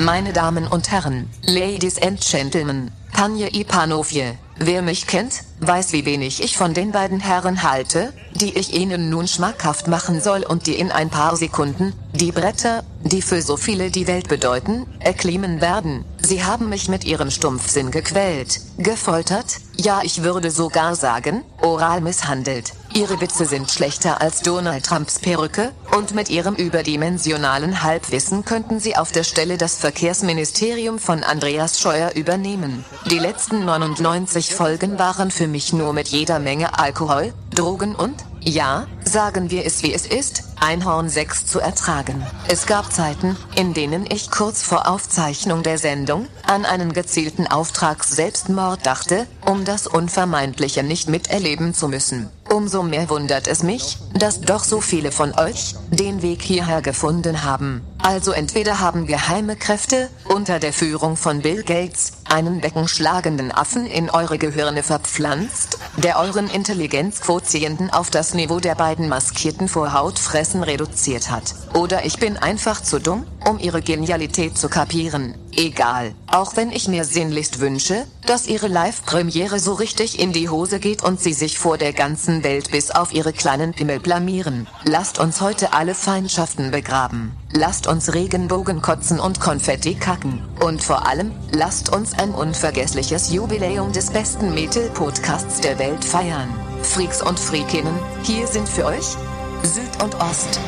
Meine Damen und Herren, Ladies and Gentlemen, Tanja Ipanovje. Wer mich kennt, weiß wie wenig ich von den beiden Herren halte, die ich Ihnen nun schmackhaft machen soll und die in ein paar Sekunden, die Bretter, die für so viele die Welt bedeuten, erklimmen werden. Sie haben mich mit ihrem Stumpfsinn gequält, gefoltert, ja ich würde sogar sagen, oral misshandelt. Ihre Witze sind schlechter als Donald Trumps Perücke, und mit ihrem überdimensionalen Halbwissen könnten sie auf der Stelle das Verkehrsministerium von Andreas Scheuer übernehmen. Die letzten 99 Folgen waren für mich nur mit jeder Menge Alkohol, Drogen und, ja, sagen wir es wie es ist, Einhorn 6 zu ertragen. Es gab Zeiten, in denen ich kurz vor Aufzeichnung der Sendung an einen gezielten Auftrags-Selbstmord dachte, um das Unvermeidliche nicht miterleben zu müssen. Umso mehr wundert es mich, dass doch so viele von euch den Weg hierher gefunden haben. Also entweder haben geheime Kräfte, unter der Führung von Bill Gates, einen beckenschlagenden Affen in eure Gehirne verpflanzt, der euren Intelligenzquotienten auf das Niveau der beiden maskierten Vorhautfressen reduziert hat. Oder ich bin einfach zu dumm, um ihre Genialität zu kapieren. Egal, auch wenn ich mir sinnlichst wünsche, dass ihre Live-Premiere so richtig in die Hose geht und sie sich vor der ganzen Welt bis auf ihre kleinen Pimmel blamieren. Lasst uns heute alle Feindschaften begraben. Lasst uns Regenbogen kotzen und Konfetti kacken. Und vor allem, lasst uns ein unvergessliches Jubiläum des besten Metal-Podcasts der Welt feiern. Freaks und Freakinnen, hier sind für euch Süd und Ost.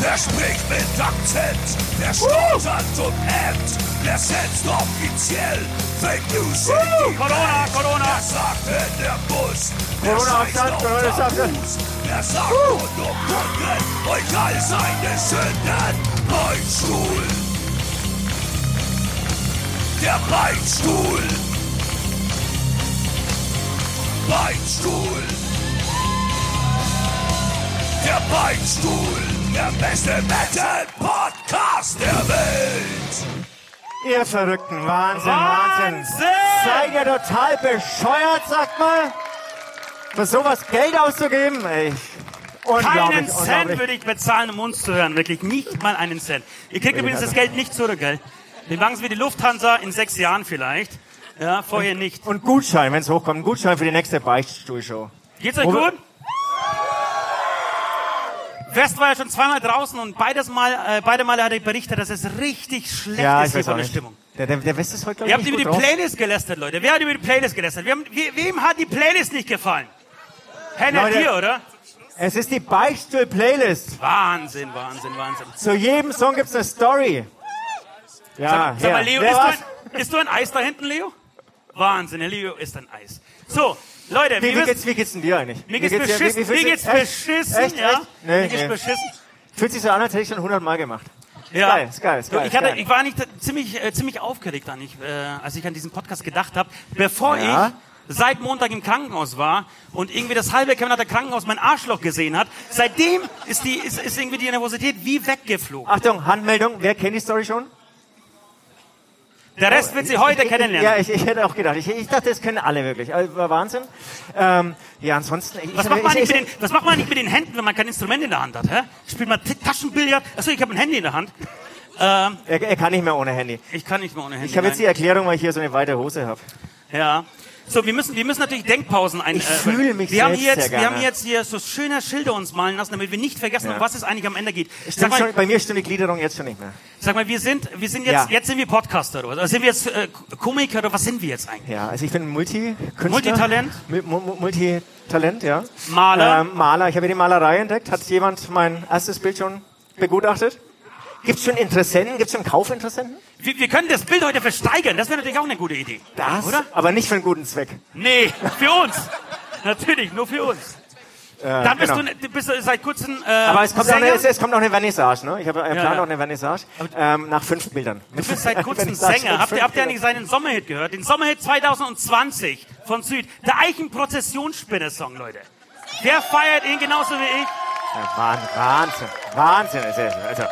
Wer spricht mit Akzent? Wer stottert und hemmt? Wer setzt offiziell Fake News in die Corona, Welt? Corona. Wer sagt in der Bus? Wer Corona scheißt auf Corona Abstand. Tabus? Wer sagt und umbunden euch all seine Sünden? Beinstuhl. Der Beinstuhl. Beinstuhl. Der Beinstuhl. Der beste Metal-Podcast der Welt. Ihr Verrückten, Wahnsinn, Wahnsinn. Wahnsinn! Seid ihr total bescheuert, sagt mal? Für sowas Geld auszugeben? Ey. Keinen Cent würde ich bezahlen, um uns zu hören. Wirklich nicht mal einen Cent. Ihr kriegt übrigens das Geld nicht zurück, gell? Wir machen es wie die Lufthansa in sechs Jahren vielleicht. Ja, vorher nicht. Und Gutschein, wenn es hochkommt. Ein Gutschein für die nächste Beichtstuhlshow. Geht's euch gut? West war ja schon zweimal draußen und beides Mal, äh, beide Male hat er berichtet, dass es richtig schlecht Ja, ist hier von der. Stimmung. Der, der, der West ist heute, glaube Ihr habt über die drauf. Playlist gelästert, Leute. Wer hat über die Playlist gelästert? Wir haben, we, wem hat die Playlist nicht gefallen? Henna, dir, oder? Es ist die Beichtstuhl-Playlist. Wahnsinn, Wahnsinn, Wahnsinn. Zu jedem Song gibt's eine Story. Ja, Sag ja. mal, Leo, isst du, ein, isst du ein Eis da hinten, Leo? Wahnsinn, der Leo isst ein Eis. So, Leute, Wie, wie, müssen, geht's, wie geht's denn dir eigentlich? mir geht's beschissen, mir geht's beschissen, Echt? ja. Echt? Nee, mir geht's nee. beschissen. Fühlt sich so an, als hätte ich schon hundertmal gemacht. Ja. Geil, ist geil, ist geil, ich, ist hatte, geil. ich war nicht ziemlich, äh, ziemlich aufgeregt, an, ich, äh, als ich an diesen Podcast gedacht habe, bevor Ja. ich seit Montag im Krankenhaus war und irgendwie das halbe Kabinett Krankenhaus mein Arschloch gesehen hat. Seitdem ist die, ist, ist irgendwie die Nervosität wie weggeflogen. Achtung, Handmeldung. Wer kennt die Story schon? Der Rest wird sie heute Ja, kennenlernen. ich, ich hätte auch gedacht. Ich, ich dachte, das können alle wirklich. Also, war Wahnsinn. Ähm, ja, ansonsten. Ich, Was macht, man ich, nicht ich, mit den, was macht man nicht mit den Händen, wenn man kein Instrument in der Hand hat? Hä? Spielt man Taschenbillard? Achso, ich habe ein Handy in der Hand. Ähm, er, er kann nicht mehr ohne Handy. ich kann nicht mehr ohne Handy. Ich habe jetzt die. Erklärung, weil ich hier so eine weite Hose habe. Ja. So, wir müssen, wir müssen natürlich Denkpausen ein. Ich fühle mich wir haben hier jetzt, Wir haben jetzt hier so schöne Schilder uns malen lassen, damit wir nicht vergessen, Ja. um was es eigentlich am Ende geht. Sag Stimmt schon, mal, bei mir stimmt die Gliederung jetzt schon nicht mehr. sag mal, wir sind, wir sind jetzt, Ja. jetzt sind wir Podcaster oder was? Also sind wir jetzt äh, Komiker oder was sind wir jetzt eigentlich? Ja, also ich bin Multi-Künstler. Multitalent? Mu- mu- Multitalent, ja. Maler? Ähm, Maler. Ich habe die Malerei entdeckt. Hat jemand mein erstes Bild schon begutachtet? Gibt es schon Interessenten? Gibt es schon Kaufinteressenten? Wir, wir können das Bild heute versteigern. Das wäre natürlich auch eine gute Idee. Das? Oder? Aber nicht für einen guten Zweck. Nee, für uns. Natürlich, nur für uns. Dann bist, genau. du, du bist seit kurzem äh, Aber es kommt, noch eine, es, es kommt noch eine Vernissage, ne? Ich habe äh, Ja, plan ja. noch eine Vernissage ähm, nach fünf Bildern. Du bist seit kurzem Sänger. Habt ihr, habt ihr eigentlich seinen Sommerhit gehört? Den Sommerhit 2020 von Süd. Der Eichen-Prozessionsspinner-Song, Leute. Der feiert ihn genauso wie ich. Ja, Wahnsinn, Wahnsinn, Wahnsinn. Also,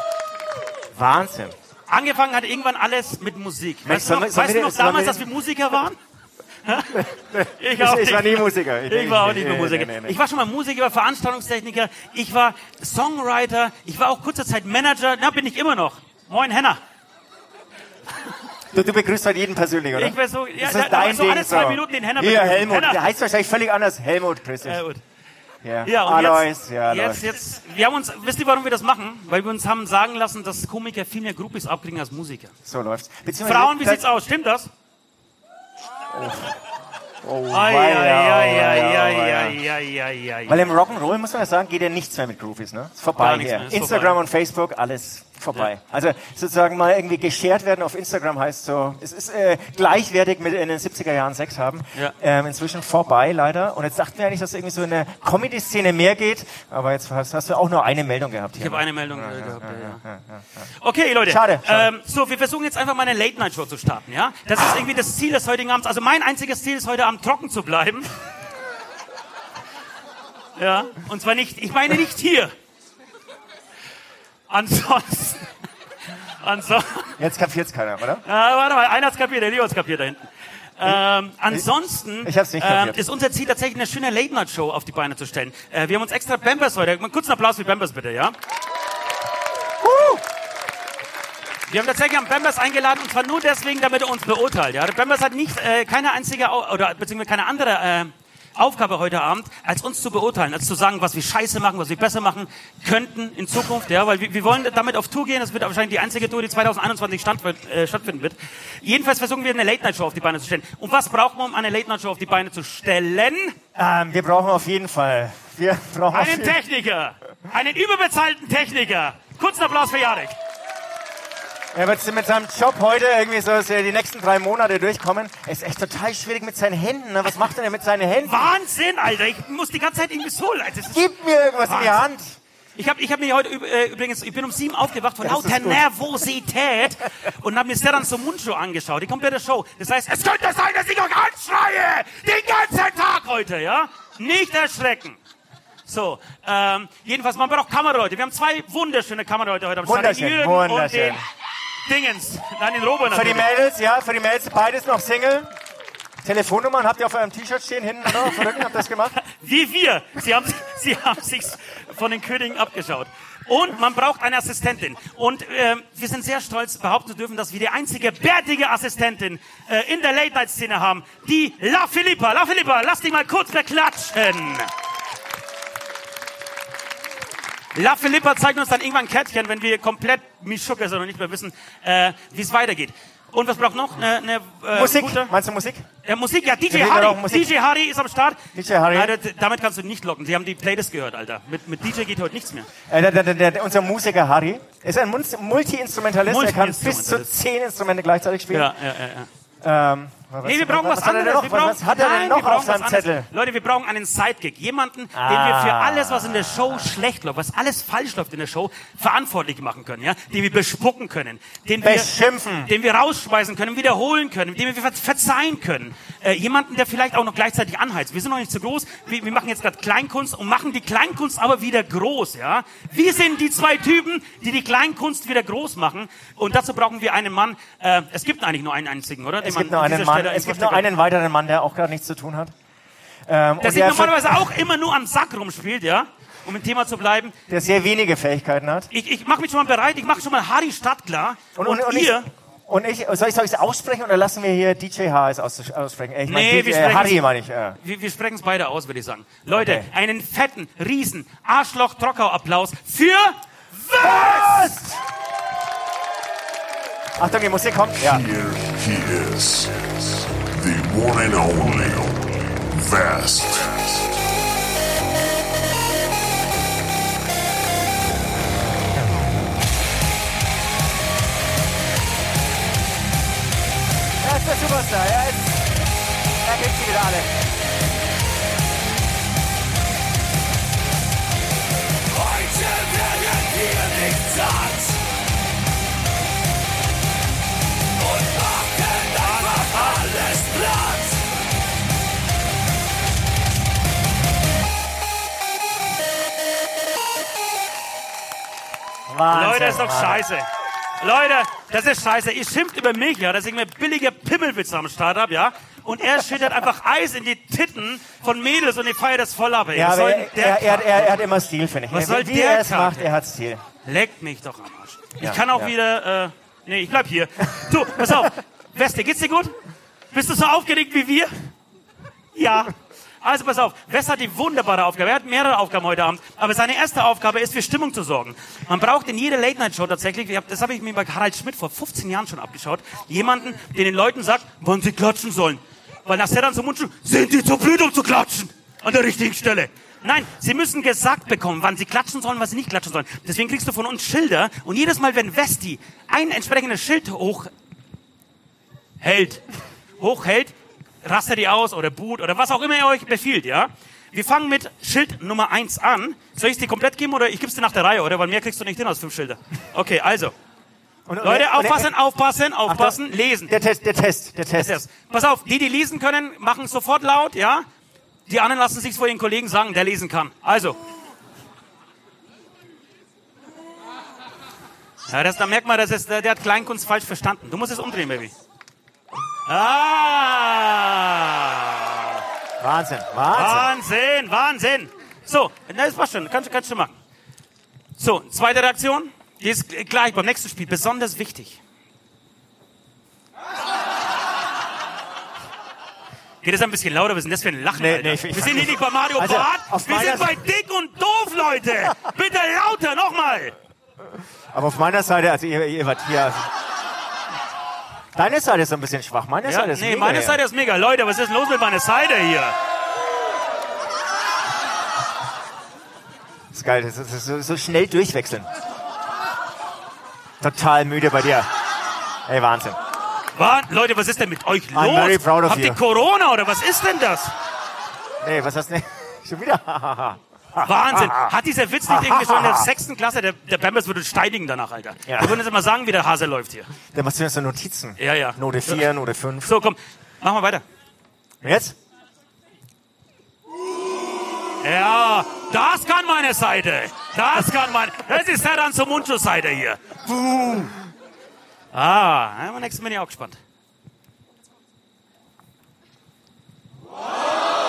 Wahnsinn. Angefangen hat irgendwann alles mit Musik. Weißt du noch, weißt wir- du noch damals, dass wir Musiker waren? ich, ich, ich war nie Musiker. Ich, ich war auch nicht mehr Musiker. Nee, nee, nee. Ich war schon mal Musiker, war Veranstaltungstechniker, ich war Songwriter, ich war auch kurze Zeit Manager, na bin ich immer noch. Moin Henna. Du, du begrüßt halt jeden persönlich, oder? Ich bin so, ja, das ist dein so Ding, alle zwei so. Minuten den Henna Hier, Helmut, Henna. der heißt wahrscheinlich völlig anders. Helmut, grüß dich. Helmut. Ja, ja und Alois, jetzt, ja, jetzt, jetzt, wir haben uns, wisst ihr, warum wir das machen? Weil wir uns haben sagen lassen, dass Komiker viel mehr Groupies abkriegen als Musiker. So läuft's. Frauen, wie sieht's aus? Stimmt das? Oh, Weil im Rock'n'Roll, muss man ja sagen, geht ja nichts mehr mit Groovies, ne? Ist vorbei hier. Instagram vorbei. und Facebook, alles vorbei. Ja. Also sozusagen mal irgendwie geshared werden auf Instagram heißt so, es ist äh, gleichwertig mit in den 70er Jahren Sex haben. Ja. Ähm, inzwischen vorbei leider. Und jetzt dachten wir eigentlich, dass irgendwie so in der Comedy-Szene mehr geht. Aber jetzt hast, hast, du auch nur eine Meldung gehabt. Hier. Ich habe eine Meldung ja, äh, gehabt, ja, Okay, Leute. Schade. schade. Ähm, so, wir versuchen jetzt einfach mal eine Late-Night-Show zu starten, ja? Das ist irgendwie das Ziel des heutigen Abends. Also mein einziges Ziel ist heute Abend trocken zu bleiben. Ja, und zwar nicht, ich meine nicht hier. Ansonsten. ansonsten Jetzt kapiert's keiner, oder? Ja, warte mal, einer hat's kapiert, der Leo hat's kapiert da hinten. Ähm, ansonsten ich, ich ähm, ist unser Ziel tatsächlich eine schöne Late-Night-Show auf die Beine zu stellen. Äh, wir haben uns extra Bambers heute. Mal kurz einen Applaus für Bambers bitte, ja? Uh! Wir haben tatsächlich am Bambers eingeladen und zwar nur deswegen, damit er uns beurteilt. Ja, der Bambers hat nicht äh, keine einzige oder beziehungsweise keine andere äh, Aufgabe heute Abend, als uns zu beurteilen, als zu sagen, was wir scheiße machen, was wir besser machen könnten in Zukunft, ja, weil wir, wir wollen damit auf Tour gehen, das wird wahrscheinlich die einzige Tour, die 2021 stand, äh, stattfinden wird. Jedenfalls versuchen wir eine Late-Night-Show auf die Beine zu stellen. Und was braucht man, um eine Late-Night-Show auf die Beine zu stellen? Ähm, wir brauchen auf jeden Fall, wir brauchen einen Techniker, einen überbezahlten Techniker. Kurzen Applaus für Jarek. Er wird mit seinem Job heute irgendwie so die nächsten drei Monate durchkommen. Er ist echt total schwierig mit seinen Händen. Ne? Was macht er denn mit seinen Händen? Wahnsinn, Alter. Ich muss die ganze Zeit irgendwie so leid. Gib mir irgendwas Wahnsinn. in die Hand. Ich habe ich hab mich heute äh, übrigens, ich bin um sieben aufgewacht von lauter Nervosität und habe mir Serran so Mundshow angeschaut, die komplette Show. Das heißt, es könnte sein, dass ich euch anschreie, den ganzen Tag heute, ja? Nicht erschrecken. So, ähm, jedenfalls, man braucht Kameraleute. Wir haben zwei wunderschöne Kameraleute heute am Start. Wunderschön, Jürgen und den Dingens. Nein, den Robert Für die Mädels, ja, für die Mädels, beides noch Single. Telefonnummern habt ihr auf eurem T-Shirt stehen, hinten oder auf dem Rücken, habt ihr das gemacht? Wie wir. Sie haben, sie haben sich von den Königen abgeschaut. Und man braucht eine Assistentin. Und äh, wir sind sehr stolz, behaupten zu dürfen, dass wir die einzige bärtige Assistentin äh, in der Late-Night-Szene haben. Die La Philippa. La Philippa, lass dich mal kurz beklatschen. La Philippa zeigt uns dann irgendwann ein Kärtchen, wenn wir komplett Mischucke sind und nicht mehr wissen, äh, wie es weitergeht. Und was braucht noch? Eine, eine, äh, Musik. Gute? Meinst du Musik? Ja, Musik, ja. DJ Harry. DJ Harry ist am Start. DJ Harry. Alter, damit kannst du nicht locken. Sie haben die Playlist gehört, Alter. Mit, mit DJ geht heute nichts mehr. Äh, der, der, der, unser Musiker Harry ist ein Multi-Instrumentalist. Multi er kann bis zu zehn Instrumente gleichzeitig spielen. Ja, ja, ja. ja. Ähm, was, nee, wir brauchen was, was anderes. Was, was, hat er denn noch auf seinem Zettel? Leute, wir brauchen einen Sidekick. Jemanden, ah. den wir für ah. alles, was in der Show schlecht läuft, was alles falsch läuft in der Show, verantwortlich machen können, ja? Den wir bespucken können. Den Beschimpfen. Wir, den wir rausschmeißen können, wiederholen können, den wir verzeihen können. Äh, jemanden, der vielleicht auch noch gleichzeitig anheizt. Wir sind noch nicht so groß. Wir, wir machen jetzt gerade Kleinkunst und machen die Kleinkunst aber wieder groß, ja? Wir sind die zwei Typen, die die Kleinkunst wieder groß machen. Und dazu brauchen wir einen Mann. Äh, es gibt eigentlich nur einen einzigen, oder? Den es gibt nur einen Mann. Es gibt nur einen weiteren Mann, der auch gerade nichts zu tun hat. Ähm, der sich normalerweise auch immer nur am Sack rumspielt, ja? Um im Thema zu bleiben. Der sehr wenige Fähigkeiten hat. Ich, ich mache mich schon mal bereit, ich mache schon mal Harry Stadtklar. Und, und, und, und ihr... Ich, und ich, soll ich es aussprechen oder lassen wir hier DJ HS aussprechen? Ich nee, mein, wir äh, Harry meine ich. Äh. Wir, wir sprechen es beide aus, würde ich sagen. Leute, okay. einen fetten, riesen Arschloch-Trockau-Applaus für Was? Achtung, die Musik kommt. Ja. Here he is. The one and only Vast. Er ist der Superstar, er ist, er kriegt sie wieder alle. Heute werden wir nicht satt. Wahnsinn, Leute, ist doch scheiße. Leute, das ist scheiße. Ihr schimpft über mich, ja, dass ich mir billige Pimmelwitze am Start habe, ja. und er schüttet einfach Eis in die Titten von Mädels und die feiert das voll ab. Ey. Ja, aber er, der er, er, er, hat immer Stil, finde ich. Was soll Wie der er es Kack, macht, er hat Stil. Leckt mich doch am Arsch. Ich Ja, kann auch ja. wieder, äh, nee, ich bleib hier. Du, pass auf. Weste, geht's dir gut? Bist du so aufgeregt wie wir? Ja. Also pass auf, Wes hat die wunderbare Aufgabe. Er hat mehrere Aufgaben heute Abend. Aber seine erste Aufgabe ist, für Stimmung zu sorgen. Man braucht in jeder Late-Night-Show tatsächlich, das habe ich mir bei Harald Schmidt vor 15 Jahren schon abgeschaut, jemanden, der den Leuten sagt, wann sie klatschen sollen. Weil nach Sedan zum Mund schon, sind die zu blöd, um zu klatschen? An der richtigen Stelle. Nein, sie müssen gesagt bekommen, wann sie klatschen sollen, wann sie nicht klatschen sollen. Deswegen kriegst du von uns Schilder und jedes Mal, wenn Westi ein entsprechendes Schild hoch hält, hochhält, rastet ihr aus oder boot oder was auch immer ihr euch befiehlt, ja? Wir fangen mit Schild Nummer eins an. Soll ich es dir komplett geben oder ich gebe es dir nach der Reihe, oder? Weil mehr kriegst du nicht hin aus fünf Schilder. Okay, also. Und, und- Leute, aufpassen, aufpassen, aufpassen, Achtung, lesen. Der Test, der Test, der Test. Yes. Pass auf, die, die lesen können, machen sofort laut, ja? Die anderen lassen sich vor ihren Kollegen sagen, der lesen kann. Also. Ja, das, da merkt man, das ist, der, der hat Kleinkunst falsch verstanden. Du musst es umdrehen, Baby. Ah! Wahnsinn, Wahnsinn. Wahnsinn, Wahnsinn. So, na, das passt schon, kannst, kannst du machen. So, zweite Reaktion, die ist gleich beim nächsten Spiel besonders wichtig. Geht es ein bisschen lauter? Was ist denn das für ein Lachen, Nee, Alter? nee, ich- Wir sind hier nicht bei Mario Also, Bart, wir sind bei Dick und Doof, Leute. Bitte lauter, nochmal. Aber auf meiner Seite, also ihr, ihr wart hier. Also Deine Seite ist so ein bisschen schwach. Meine Ja, Seite ist nee, mega, meine ja. Seite ist mega. Leute, was ist denn los mit meiner Seite hier? Das ist geil, das ist so, so schnell durchwechseln. Total müde bei dir. Ey, Wahnsinn. Was? Leute, was ist denn mit euch los? I'm very proud of Habt ihr. Corona oder was ist denn das? Nee, was hast du denn? Schon wieder? Wahnsinn. Hat dieser Witz nicht irgendwie schon in der sechsten Klasse? Der, der Bambers würde steinigen danach, Alter. Ja. Wir würden jetzt mal sagen, wie der Hase läuft hier. Du jetzt so Notizen. Ja, ja. Note 4, Note 5. So, komm. Machen wir weiter. Jetzt? Ja, das kann meine Seite. Das kann meine. Das ist ja dann zur Mundschuss-Seite hier. Ah, ja, beim nächsten bin ich auch gespannt. Ist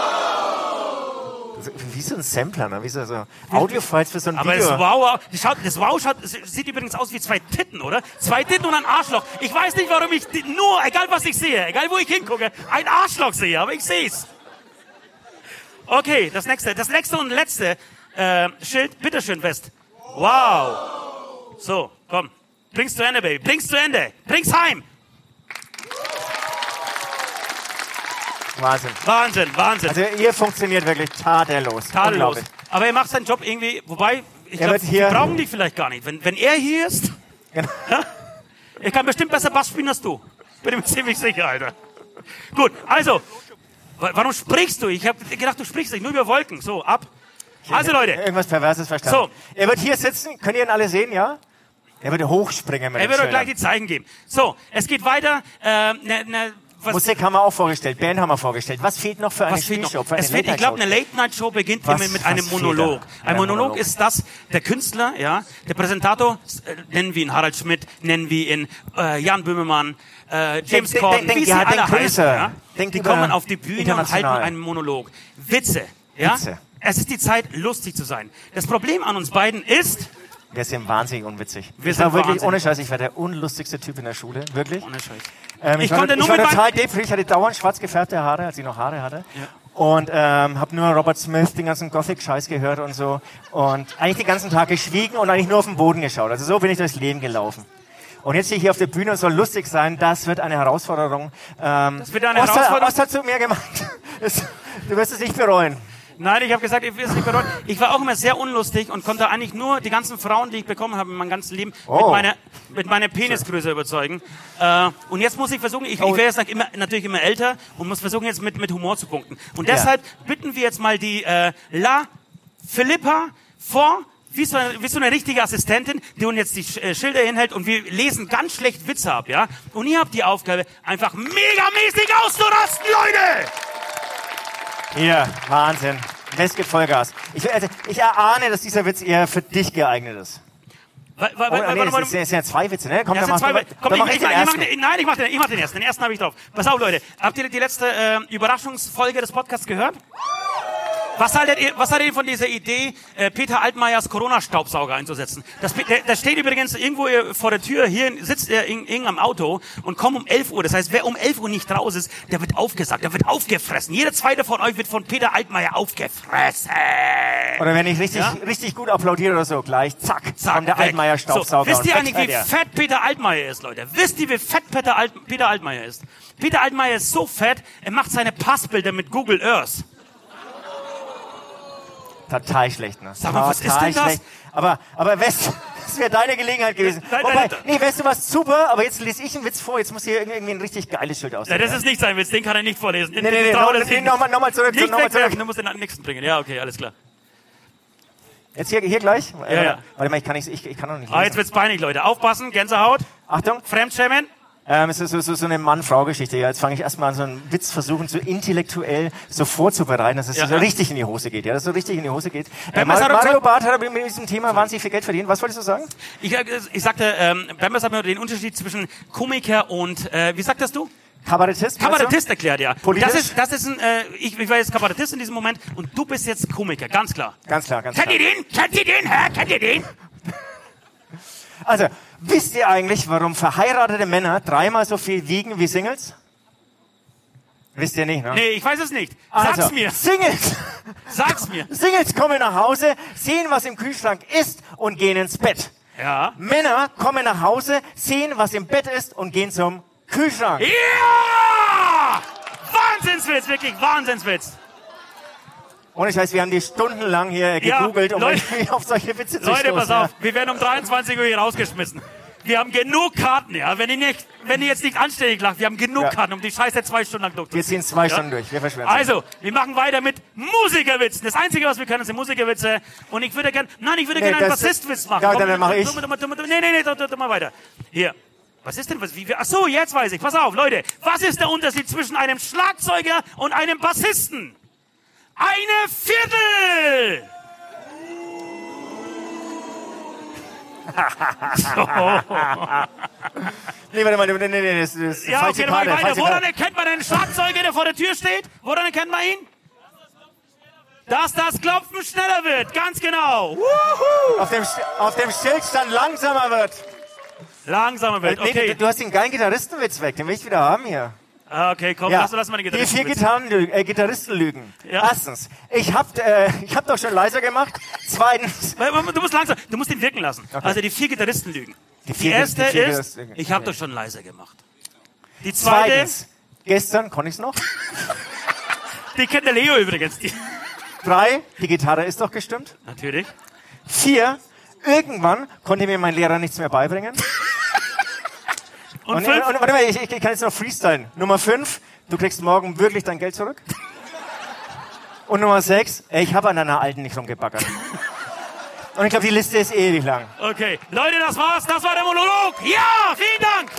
Wie so ein Sampler, ne? Wie so, so Audiofiles für so ein Aber das Video. Wow, das, schaut, das Wow schaut, sieht übrigens aus wie zwei Titten, oder? Zwei Titten und ein Arschloch. Ich weiß nicht, warum ich nur, egal was ich sehe, egal wo ich hingucke, ein Arschloch sehe, aber ich sehe es. Okay, das nächste, das nächste und letzte äh, Schild, bitteschön fest. Wow. So, komm. Bring's zu Ende, Baby. Bring's zu Ende. Bring's heim. Wahnsinn. Wahnsinn, Wahnsinn. Also ihr funktioniert wirklich tadellos. Tadellos. Aber er macht seinen Job irgendwie, wobei, ich glaube, die brauchen die vielleicht gar nicht. Wenn, wenn er hier ist, Genau. er kann bestimmt besser Bass spielen als du. Bin mir ziemlich sicher, Alter. Gut, also, wa- warum sprichst du? Ich habe gedacht, du sprichst nicht, nur über Wolken. So, ab. Also, Leute, Irgendwas Perverses verstanden. So. Er wird hier sitzen. Könnt ihr ihn alle sehen, ja? Er würde hochspringen mit er euch gleich die Zeichen geben. So, es geht weiter. Äh, ne, ne, was, Musik haben wir auch vorgestellt, Band haben wir vorgestellt. Was fehlt noch für eine? Spielshow? Für eine Es fehlt, ich glaube, eine Late-Night-Show? Beginnt Was- immer mit einem Monolog. Ein Monolog Monolog. ist das, der Künstler, ja, der Präsentator, äh, nennen wir ihn Harald Schmidt, nennen wir ihn äh, Jan Böhmermann, äh, James Denk- Corden, denk- denk- wie sie ja, alle heißen. Ja? Die kommen auf die Bühne und halten einen Monolog. Witze, ja. Witze. Es ist die Zeit, lustig zu sein. Das Problem an uns beiden ist, Wir sind wahnsinnig unwitzig. Wir ich war sind wirklich, ohne Scheiß, ich war der unlustigste Typ in der Schule. Wirklich. ohne Scheiß. Ähm, Ich war, konnte nur ich war total deprimiert, ich hatte dauernd schwarz gefärbte Haare, als ich noch Haare hatte. Und ähm, habe nur Robert Smith, den ganzen Gothic-Scheiß gehört und so. Und eigentlich den ganzen Tag geschwiegen und eigentlich nur auf den Boden geschaut. Also so bin ich durchs Leben gelaufen. Und jetzt stehe ich hier auf der Bühne und soll lustig sein. Das wird eine Herausforderung. Ähm, Das wird eine Ost, Herausforderung? Ost hat zu mir gemacht. Du wirst es nicht bereuen. Nein, ich habe gesagt, ich will es nicht bereuen. Ich war auch immer sehr unlustig und konnte eigentlich nur die ganzen Frauen, die ich bekommen habe in meinem ganzen Leben, mit, Oh. meiner, mit meiner Penisgröße überzeugen. Äh, und jetzt muss ich versuchen, ich, ich werde jetzt immer, natürlich immer älter und muss versuchen, jetzt mit, mit Humor zu punkten. Und Ja. deshalb bitten wir jetzt mal die äh, La Philippa vor, wie so, eine, wie so eine richtige Assistentin, die uns jetzt die äh, Schilder hinhält und wir lesen ganz schlecht Witze ab, ja? Und ihr habt die Aufgabe, einfach megamäßig auszurasten, Leute! Hier, Wahnsinn. Es gibt Vollgas. Ich, also, ich erahne, dass dieser Witz eher für dich geeignet ist. Oh, nee, warte, das warte, das sind ja zwei Witze, ne? Komm, dann sind zwei, komm, mach ich, ich ich, den ich, mach ersten. den, nein, ich mach den, ich mach den ersten. Den ersten habe ich drauf. Pass auf, Leute. Habt ihr die letzte äh, Überraschungsfolge des Podcasts gehört? Was haltet ihr, was haltet ihr von dieser Idee, äh, Peter Altmaiers Corona-Staubsauger einzusetzen? Das, der, der steht übrigens irgendwo äh, vor der Tür, hier sitzt er in, am Auto und kommt um 11 Uhr. Das heißt, wer um 11 Uhr nicht raus ist, der wird aufgesagt, der wird aufgefressen. Jeder zweite von euch wird von Peter Altmaier aufgefressen. Oder wenn ich richtig, Ja? richtig gut applaudiere oder so, gleich, zack, Zack, kommt der weg. Altmaier Staubsauger. So, wisst ihr eigentlich, wie fett Peter Altmaier ist, Leute? Wisst ihr, wie fett Peter, Alt, Peter Altmaier ist? Peter Altmaier ist so fett, er macht seine Passbilder mit Google Earth. Total schlecht, ne? Sag mal, was ist denn das? schlecht. Aber, aber West, das wäre deine Gelegenheit gewesen. Nein, Wobei, nein, nein. nee, weißt du was, super, aber jetzt lese ich einen Witz vor, jetzt muss hier irgendwie ein richtig geiles Schild aussehen. das ist nicht sein Witz, den kann er nicht vorlesen. Den, Nee, nee, nee, noch- er sich nee, nochmal- nochmal zurück, Nicht nochmal wegwerfen, zurück. du musst den nächsten bringen. Ja, okay, alles klar. Jetzt hier, hier gleich? Ja, ja. Warte mal, ich kann, nicht, ich, ich kann noch nicht Ah, jetzt lesen. wird's peinlich, Leute. Aufpassen, Gänsehaut, Achtung, Fremdschämen. Ähm, es ist so, so, so eine Mann-Frau-Geschichte. Ja, jetzt fange ich erstmal an, so einen Witz versuchen, so intellektuell so vorzubereiten, dass es Ja, so ja. richtig in die Hose geht. Ja, dass es so richtig in die Hose geht. Äh, Mario gesagt- Barth hat mit diesem Thema wahnsinnig viel Geld verdient. Was wolltest du sagen? Ich, äh, ich sagte, ähm, Bambers hat mir den Unterschied zwischen Komiker und, äh, wie sagtest du? Kabarettist? Kabarettist erklärt, ja. Politisch? Das ist, das ist ein, äh, ich, ich war jetzt Kabarettist in diesem Moment und du bist jetzt Komiker, ganz klar. Ganz klar, ganz Kennt klar. ihr den? Kennt ihr den? Hä? Kennt ihr den? Also, wisst ihr eigentlich, warum verheiratete Männer dreimal so viel wiegen wie Singles? Wisst ihr nicht, ne? Nee, ich weiß es nicht. Sag's also, mir. Singles, Sag's mir. Singles kommen nach Hause, sehen, was im Kühlschrank ist und gehen ins Bett. Ja. Männer kommen nach Hause, sehen, was im Bett ist und gehen zum Kühlschrank. Ja! Wahnsinnswitz, wirklich Wahnsinnswitz. Und ich weiß, wir haben die stundenlang hier Ja, gegoogelt, um Leute- auf solche Witze zu Leute, stoßen. pass auf, wir werden um 23 Uhr hier rausgeschmissen. Wir haben genug Karten, ja. Wenn ihr nicht, wenn ihr jetzt nicht anständig lacht, wir haben genug Ja. Karten, um die Scheiße zwei Stunden lang Wir durchzuziehen. ziehen zwei Ja? Stunden durch, wir verschwenden. Also, wir machen weiter mit Musikerwitzen. Das Einzige, was wir können, sind Musikerwitze. Und ich würde gerne, nein, ich würde Nee, gerne einen Bassistwitz machen. Ja, Komm, dann mache ich. Nee, nee, nee, mal weiter. Hier. Was ist denn, was, wie, wir- ach so, jetzt weiß ich. Pass auf, Leute. Was ist der Unterschied zwischen einem Schlagzeuger und einem Bassisten? Eine Viertel! Nee, warte mal, nee, nee, nee, das ist Ja, falsche okay, Karte, weiter. falsche Woran erkennt man einen Schlagzeuger, der vor der Tür steht? Woran erkennt man ihn? Dass das Klopfen schneller wird, ganz genau. Wuhu. Auf dem, auf dem Schild stand langsamer wird. Langsamer wird, Nee, okay. du hast den geilen Gitarristenwitz weg, den will ich wieder haben hier. Ah, Okay, komm, Ja. lass, lass mal die Die vier Gitarre. Gitarren, äh, Gitarristen lügen. Ja. Erstens, ich hab, äh, ich hab doch schon leiser gemacht. Zweitens, Du musst langsam, du musst ihn wirken lassen. Also die vier Gitarristen lügen. Die, vier- erste die ist, Gitarristen lügen. ich habe Okay. doch schon leiser gemacht. Die zweite, zweitens, gestern konnte ich's noch. die kennt der Leo übrigens. Die, Drei, die Gitarre ist doch gestimmt. natürlich. Vier, irgendwann konnte mir mein Lehrer nichts mehr beibringen. Und, Und, fünf, und warte mal, ich, ich kann jetzt noch freestylen. Nummer fünf, du kriegst morgen wirklich dein Geld zurück. Und Nummer sechs, ich habe an deiner alten nicht rumgebackert. Und ich glaube, die Liste ist ewig lang. okay. Leute, das war's. Das war der Monolog. Ja, vielen Dank.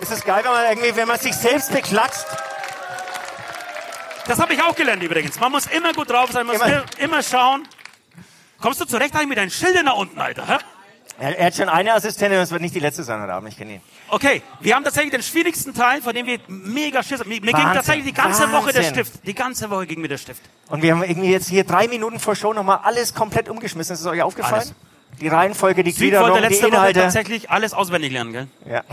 Ist das geil, wenn man irgendwie, wenn man sich selbst beklatscht? Das habe ich auch gelernt übrigens. Man muss immer gut drauf sein, man muss Immer. immer, immer schauen. Kommst du zurecht eigentlich mit deinen Schildern da unten, Alter? Hä? Er, er hat schon eine Assistentin, das wird nicht die letzte sein heute Abend, ich kenne ihn. Okay, wir haben tatsächlich den schwierigsten Teil, von dem wir mega Schiss haben. Mir, mir ging Wahnsinn, tatsächlich die ganze Woche der Wahnsinn. Stift. Die ganze Woche ging mir der Stift. Und wir haben irgendwie jetzt hier drei Minuten vor Show nochmal alles komplett umgeschmissen. Ist es euch aufgefallen? Alles. Die Reihenfolge, die Gliederung, die letzte Woche Inhalte. tatsächlich alles auswendig lernen, gell? Ja.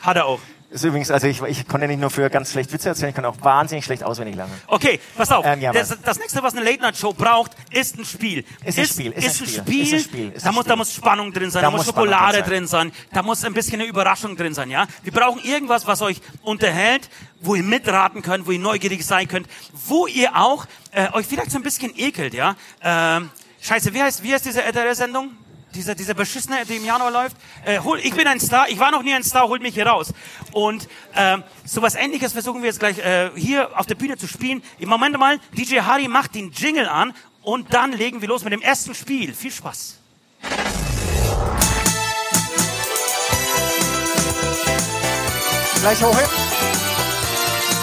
Hat er auch. Ist übrigens, also ich, ich konnte nicht nur für ganz schlecht Witze erzählen, ich kann auch wahnsinnig schlecht auswendig lernen. Okay, pass auf. Ähm, ja, das, das nächste, was eine Late-Night-Show braucht, ist ein Spiel. Ist ein Spiel, ist ein ein Spiel, ist ein Spiel, ist da, muss, da muss Spannung drin sein, Da da, muss Schokolade drin sein. drin sein, da muss ein bisschen eine Überraschung drin sein, ja? Wir brauchen irgendwas, was euch unterhält, wo ihr mitraten könnt, wo ihr neugierig sein könnt, wo ihr auch äh, euch vielleicht so ein bisschen ekelt, ja? Ähm, scheiße, wie heißt, wie heißt diese RTL-Sendung? Dieser, dieser beschissene, der im Januar läuft. Äh, hol, ich bin ein Star, ich war noch nie ein Star, holt mich hier raus. Und ähm, sowas ähnliches versuchen wir jetzt gleich äh, hier auf der Bühne zu spielen. Im Moment mal, DJ Harry macht den Jingle an und dann legen wir los mit dem ersten Spiel. Viel Spaß. Gleich hoch hin.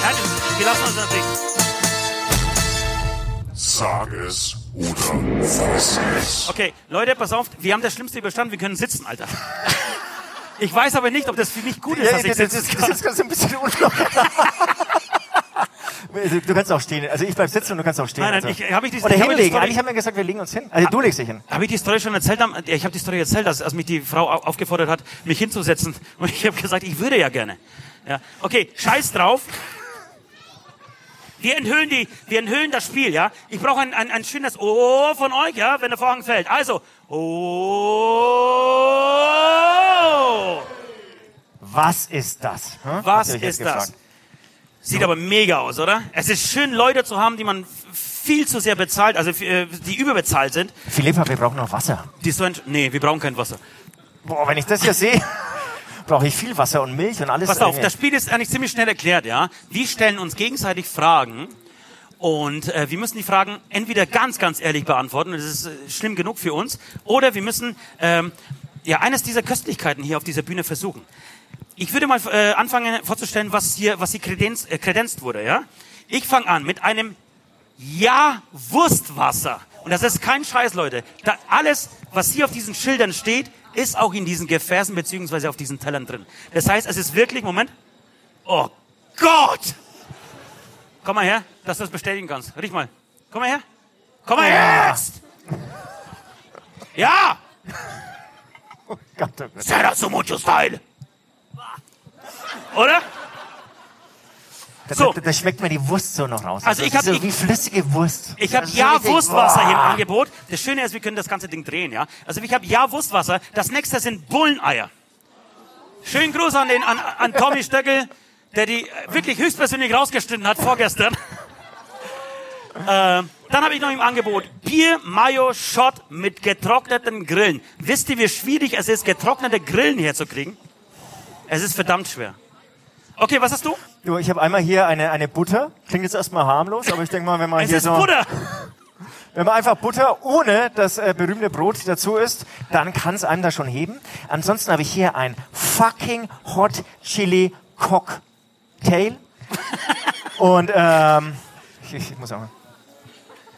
Ja, wir lassen uns natürlich. Sag es oder fass es. Okay, Leute, pass auf, wir haben das Schlimmste überstanden, wir können sitzen, Alter. Ich weiß aber nicht, ob das für mich gut ist, dass ich das, sitzen das ist ganz ein bisschen unlocker. Du kannst auch stehen. Also ich bleib sitzen und du kannst auch stehen. Nein, nein, also. ich- hab ich die- Oder ich hab hinlegen. Story- Eigentlich haben wir gesagt, wir legen uns hin. Also du legst dich hin. Habe ich die Story schon erzählt? Ich habe die Story erzählt, als, als mich die Frau au- aufgefordert hat, mich hinzusetzen. Und ich habe gesagt, ich würde ja gerne. Ja. Okay, scheiß drauf. Wir enthüllen, die, wir enthüllen das Spiel, ja? Ich brauche ein, ein, ein schönes Oh von euch, ja, wenn der Vorhang fällt. Also, Oh! Was ist das? Hm? Was ist das? Sieht aber mega aus, oder? Es ist schön, Leute zu haben, die man viel zu sehr bezahlt, also äh, die überbezahlt sind. Philippa, wir brauchen noch Wasser. Die so ein, nee, wir brauchen kein Wasser. Boah, wenn ich das hier sehe, brauche ich viel Wasser und Milch und alles. Pass auf, das Spiel ist eigentlich ziemlich schnell erklärt, ja. Wir stellen uns gegenseitig Fragen und äh, wir müssen die Fragen entweder ganz, ganz ehrlich beantworten, das ist äh, schlimm genug für uns, oder wir müssen ähm, ja eines dieser Köstlichkeiten hier auf dieser Bühne versuchen. Ich würde mal äh, anfangen vorzustellen, was hier, was hier kredenz, äh, kredenzt wurde, ja. Ich fange an mit einem Ja Wurstwasser. Und das ist kein Scheiß, Leute. Da alles, was hier auf diesen Schildern steht, ist auch in diesen Gefäßen beziehungsweise auf diesen Tellern drin. Das heißt, es ist wirklich, Moment. Oh Gott! Komm mal her, dass du das bestätigen kannst. Riech mal. Komm mal her. Komm mal her jetzt! Ja! Oh Gott. Será so mucho style. Oder? So. da, da schmeckt mir die Wurst so noch raus. Also ich das hab- ist so wie flüssige Wurst. Ich habe ist ja Wurstwasser hier im Boah. Angebot. Das Schöne ist, wir können das ganze Ding drehen, ja. Also ich habe ja Wurstwasser. Das nächste sind Bulleneier. Schönen Gruß an den an, an Tommy Stöckel, der die äh, wirklich höchstpersönlich rausgeschnitten hat vorgestern. ähm, dann habe ich noch im Angebot Bier Mayo Shot mit getrockneten Grillen. Wisst ihr, wie schwierig es ist, getrocknete Grillen herzukriegen? Es ist verdammt schwer. Okay, was hast du? Du, ich habe einmal hier eine, eine Butter. Klingt jetzt erstmal harmlos, aber ich denke mal, wenn man Es hier ist so, Butter. wenn man einfach Butter ohne das äh, berühmte Brot dazu isst, dann kann es einem da schon heben. Ansonsten habe ich hier ein fucking Hot Chili Cocktail. Und ähm, ich, ich muss auch mal.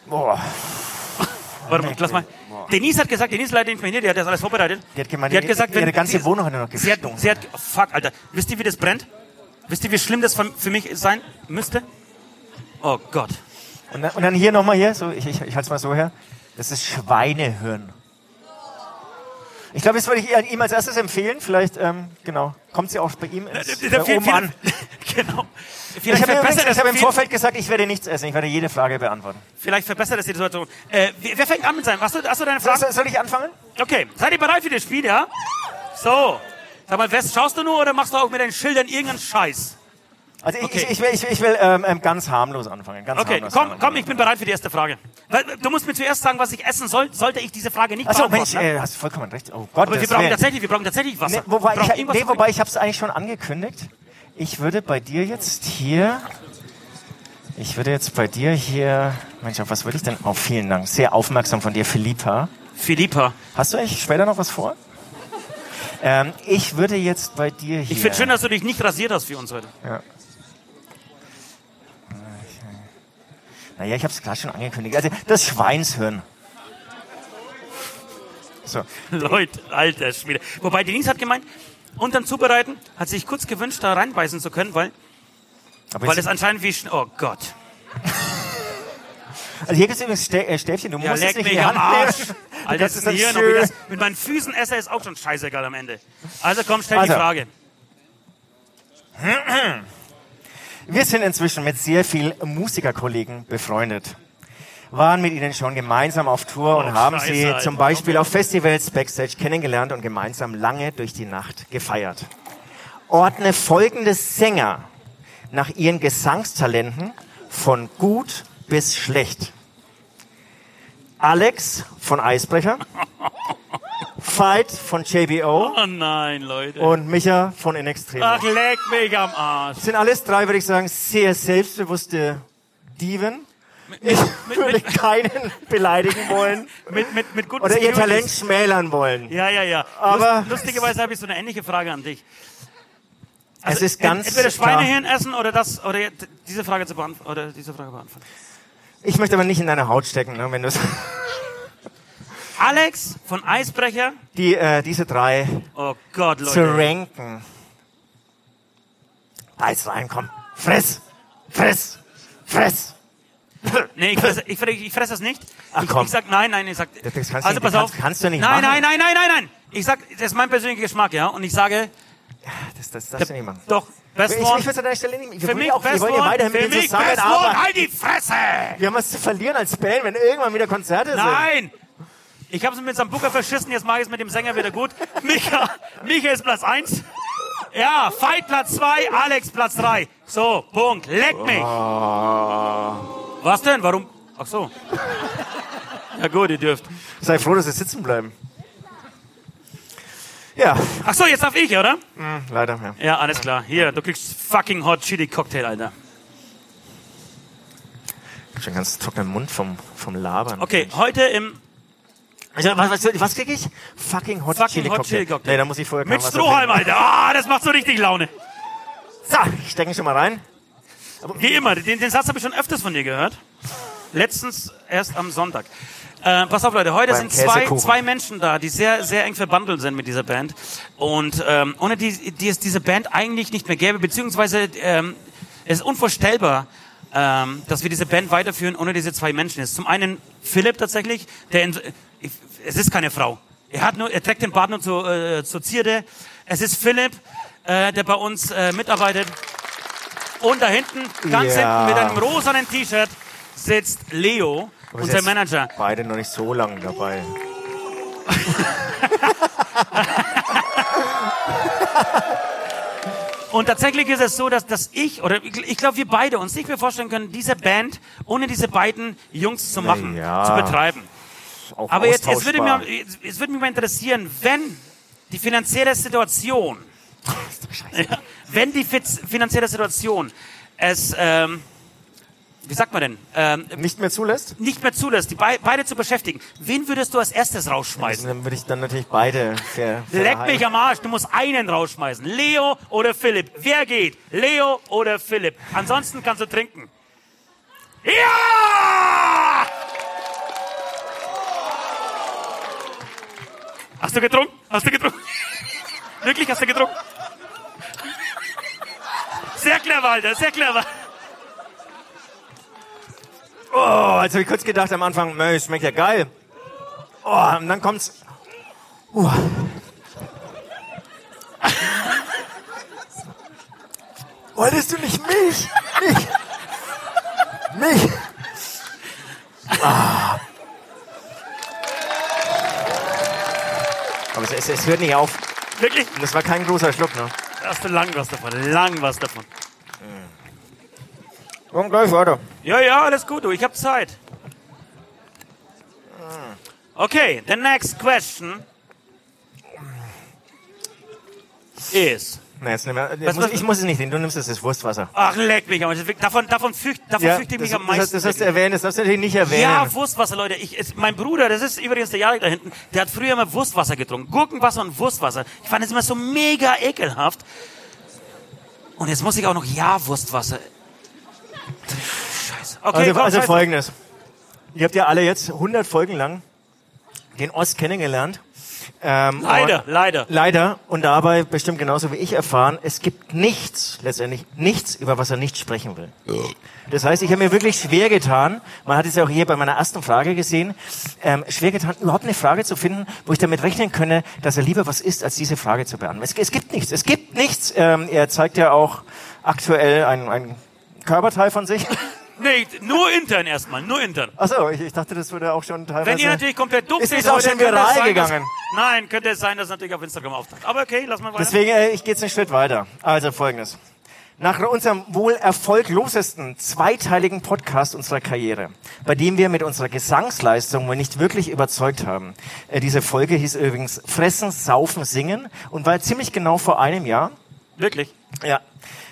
Boah, Warte mal, lass mal. Denise hat gesagt, Denise leider hier, die hat das alles vorbereitet. die hat gemeint, Die hat gesagt, wenn ihre ganze Wohnung hat nur noch Sie hat, gestunken. sie hat, fuck, Alter. Wisst ihr, wie das brennt? Wisst ihr, wie schlimm das für, mich sein müsste? Oh Gott. Und dann, und dann hier nochmal hier, so, ich, ich, ich halte es mal so her. Das ist Schweinehirn. Ich glaube, das würde ich ihm als erstes empfehlen. Vielleicht, ähm, genau, kommt sie auch bei ihm ins, bei Viel- oben viel- an. genau. Ich Vielleicht habe ich habe im viel- Vorfeld gesagt, ich werde nichts essen. Ich werde jede Frage beantworten. vielleicht verbessert das die Situation. Äh, wer fängt an mit seinem? Hast du, hast du deine Soll, Frage? soll ich anfangen? Okay, seid ihr bereit für das Spiel, ja? So. Sag mal, West, schaust du nur oder machst du auch mit deinen Schildern irgendeinen Scheiß? Also ich, Okay. ich, ich will, ich, ich will ähm, ähm, ganz harmlos anfangen. Ganz Okay, harmlos komm, anfangen. komm, ich bin bereit für die erste Frage. Weil, Du musst mir zuerst sagen, was ich essen soll, sollte ich diese Frage nicht Achso, beantworten. Mensch, ne? äh, hast vollkommen recht. Oh Gott, Aber wir brauchen wär- tatsächlich, wir brauchen tatsächlich Wasser. Nee, wobei, ich, nee, wobei ich habe es eigentlich schon angekündigt. Ich würde bei dir jetzt hier, ich würde jetzt bei dir hier, Mensch, auf was würde ich denn? Oh, vielen Dank. Sehr aufmerksam von dir, Philippa. Philippa. Hast du eigentlich später noch was vor? Ähm, ich würde jetzt bei dir hier. Ich finde schön, dass du dich nicht rasiert hast für uns heute. Naja, ich habe es gerade schon angekündigt. Also das Schweinshirn. So, Leute, alter Schwede. Wobei Denise hat gemeint, unterm Zubereiten hat sich kurz gewünscht, da reinbeißen zu können, weil, aber weil es anscheinend wie, oh Gott. also hier gibt es übrigens Stä äh, Stäbchen. Du Ja, musst es nicht in mich die am Hand Arsch. nehmen. Alter, das dann hier noch schön- das, mit meinen Füßen esse ist auch schon scheißegal am Ende. Also komm, stell die Also. Frage. Wir sind inzwischen mit sehr vielen Musikerkollegen befreundet. Waren mit ihnen schon gemeinsam auf Tour und Oh, haben Scheiße, sie Alter. zum Beispiel auf Festivals Backstage kennengelernt und gemeinsam lange durch die Nacht gefeiert. Ordne folgende Sänger nach ihren Gesangstalenten von gut bis schlecht. Alex von Eisbrecher, Fight von JBO Oh nein, Leute. und Micha von In Extremo. Ach, leck mich am Arsch. sind alles drei, würde ich sagen, sehr selbstbewusste Diven. Ich würde keinen beleidigen wollen Mit, mit, mit guten oder ihr. Talent schmälern wollen. Ja, ja, ja. Aber- Lust, lustigerweise habe ich so eine ähnliche Frage an dich. Also es ist ganz Entweder. Schweinehirn essen oder das, oder diese Frage zu beantworten, oder diese Frage beantworten. Ich möchte aber nicht in deine Haut stecken, ne, wenn du Alex von Eisbrecher. die äh, diese drei Oh Gott, zu Leute. ranken. Beiß rein, komm. Friss! Friss! Friss! Nee, ich fresse, ich ich fresse das nicht. Ach, ich, komm. ich sag nein, nein, ich sag. Das kannst also nicht- pass das auf. kannst- kannst du nicht Nein, machen. nein, nein, nein, nein, nein. Ich sag, das ist mein persönlicher Geschmack, ja. Und ich sage, Das, das darfst du nicht machen. doch, Best Ich, ich würde an deiner Stelle nicht. Wir Für mich auch, wir ja One. weiterhin Für mich One. zusammenarbeiten. Halt die Fresse! Wir haben was zu verlieren als Band, wenn irgendwann wieder Konzerte sind. Nein! Ich habe es mit Sambuka verschissen, jetzt mache ich es mit dem Sänger wieder gut. Micha, Micha ist Platz 1. Ja, Fight Platz 2, Alex Platz 3. So, Punkt. Leck mich. Was denn? Warum? Ach so. Ja gut, ihr dürft. Sei froh, dass sie sitzen bleiben. Ja, Ach so, jetzt darf ich, oder? hm, leider. Ja. Ja, alles klar. Hier, du kriegst fucking Hot Chili Cocktail, Alter. Ich hab schon ganz trockenen Mund vom, vom Labern. Okay, heute im Also, was, was, was krieg ich? Fucking Hot fucking Chili Hot Cocktail. Chili Cocktail. Nee, da muss ich vorher mit Strohhalm, Alter. Ah, das macht so richtig Laune. So, ich stecke schon mal rein. Wie immer, den, den Satz habe ich schon öfters von dir gehört. Letztens erst am Sonntag. Äh, pass auf, Leute, heute Beim sind zwei, Käsekuchen. zwei Menschen da, die sehr, sehr eng verbandelt sind mit dieser Band. Und ähm, ohne die, die es diese Band eigentlich nicht mehr gäbe, beziehungsweise ähm, es ist unvorstellbar, ähm, dass wir diese Band weiterführen ohne diese zwei Menschen. Es ist zum einen Philipp tatsächlich, der in, ich, es ist keine Frau. Er hat nur, er trägt den Bart nur zur, äh, zur Zierde. Es ist Philipp, äh, der bei uns äh, mitarbeitet. Und da hinten, ganz Ja. hinten mit einem rosanen T-Shirt sitzt Leo, Aber unser Manager. Beide noch nicht so lange dabei. Und tatsächlich ist es so, dass, dass ich, oder ich, ich glaube, wir beide uns nicht mehr vorstellen können, diese Band ohne diese beiden Jungs zu machen, ja. zu betreiben. Aber jetzt, jetzt, würde mir, jetzt, würde mich mal interessieren, wenn die finanzielle Situation, ja, wenn die finanzielle Situation es, ähm, wie sagt man denn, ähm, nicht mehr zulässt, nicht mehr zulässt, die bei, beide zu beschäftigen, wen würdest du als erstes rausschmeißen? dann würde ich dann natürlich beide fair, fair Leck mich am Arsch, du musst einen rausschmeißen. Leo oder Philipp. Wer geht? Leo oder Philipp. Ansonsten kannst du trinken. Ja! Hast du getrunken? Hast du getrunken? Wirklich, hast du getrunken? Sehr clever, Alter, sehr clever. Oh, jetzt habe ich kurz gedacht am Anfang, Mensch, schmeckt ja geil. Oh, und dann kommt's. Uh. Wolltest du nicht mich? Mich? Mich? Ah. Aber es, es, es hört nicht auf. Wirklich? Das war kein großer Schluck, ne? Da hast du lang was davon, lang was davon. Komm gleich weiter. Ja, ja, alles gut, du. Ich habe Zeit. Okay, the next question is. Na, jetzt mal, Was- muss, was- ich muss es nicht nehmen, du nimmst es, das Wurstwasser. Ach, leck mich, aber das- davon, davon, fürcht, davon fürchte ich mich das, am das, meisten. das hast du erwähnt, das darfst du natürlich nicht erwähnen. ja, Wurstwasser, Leute. Ich, es, mein Bruder, das ist übrigens der Jarek da hinten, der hat früher immer Wurstwasser getrunken. Gurkenwasser und Wurstwasser. Ich fand es immer so mega ekelhaft. Und jetzt muss ich auch noch Ja-Wurstwasser. Scheiße. Okay, also komm, also folgendes. Ihr habt ja alle jetzt 100 Folgen lang den Ost kennengelernt. Ähm, Leider, leider. Leider. Und dabei bestimmt genauso wie ich erfahren, es gibt nichts, letztendlich nichts, über was er nicht sprechen will. Das heißt, ich habe mir wirklich schwer getan, man hat es ja auch hier bei meiner ersten Frage gesehen, ähm, schwer getan, überhaupt eine Frage zu finden, wo ich damit rechnen könne, dass er lieber was isst, als diese Frage zu beantworten. Es, es gibt nichts, es gibt nichts. Ähm, er zeigt ja auch aktuell ein, ein Körperteil von sich. Nee, nur intern erstmal, nur intern. Achso, ich, ich dachte, das würde auch schon teilweise... Wenn ihr natürlich komplett dumm Ist es auch schon könnte es viral sein, dass- gegangen? Nein, könnte es sein, dass es natürlich auf Instagram auftaucht. Aber okay, lass mal weiter. Deswegen, äh, ich gehe jetzt einen Schritt weiter. Also folgendes. Nach unserem wohl erfolglosesten zweiteiligen Podcast unserer Karriere, bei dem wir mit unserer Gesangsleistung wohl nicht wirklich überzeugt haben. Äh, diese Folge hieß übrigens Fressen, Saufen, Singen und war ziemlich genau vor einem Jahr. Wirklich? Ja.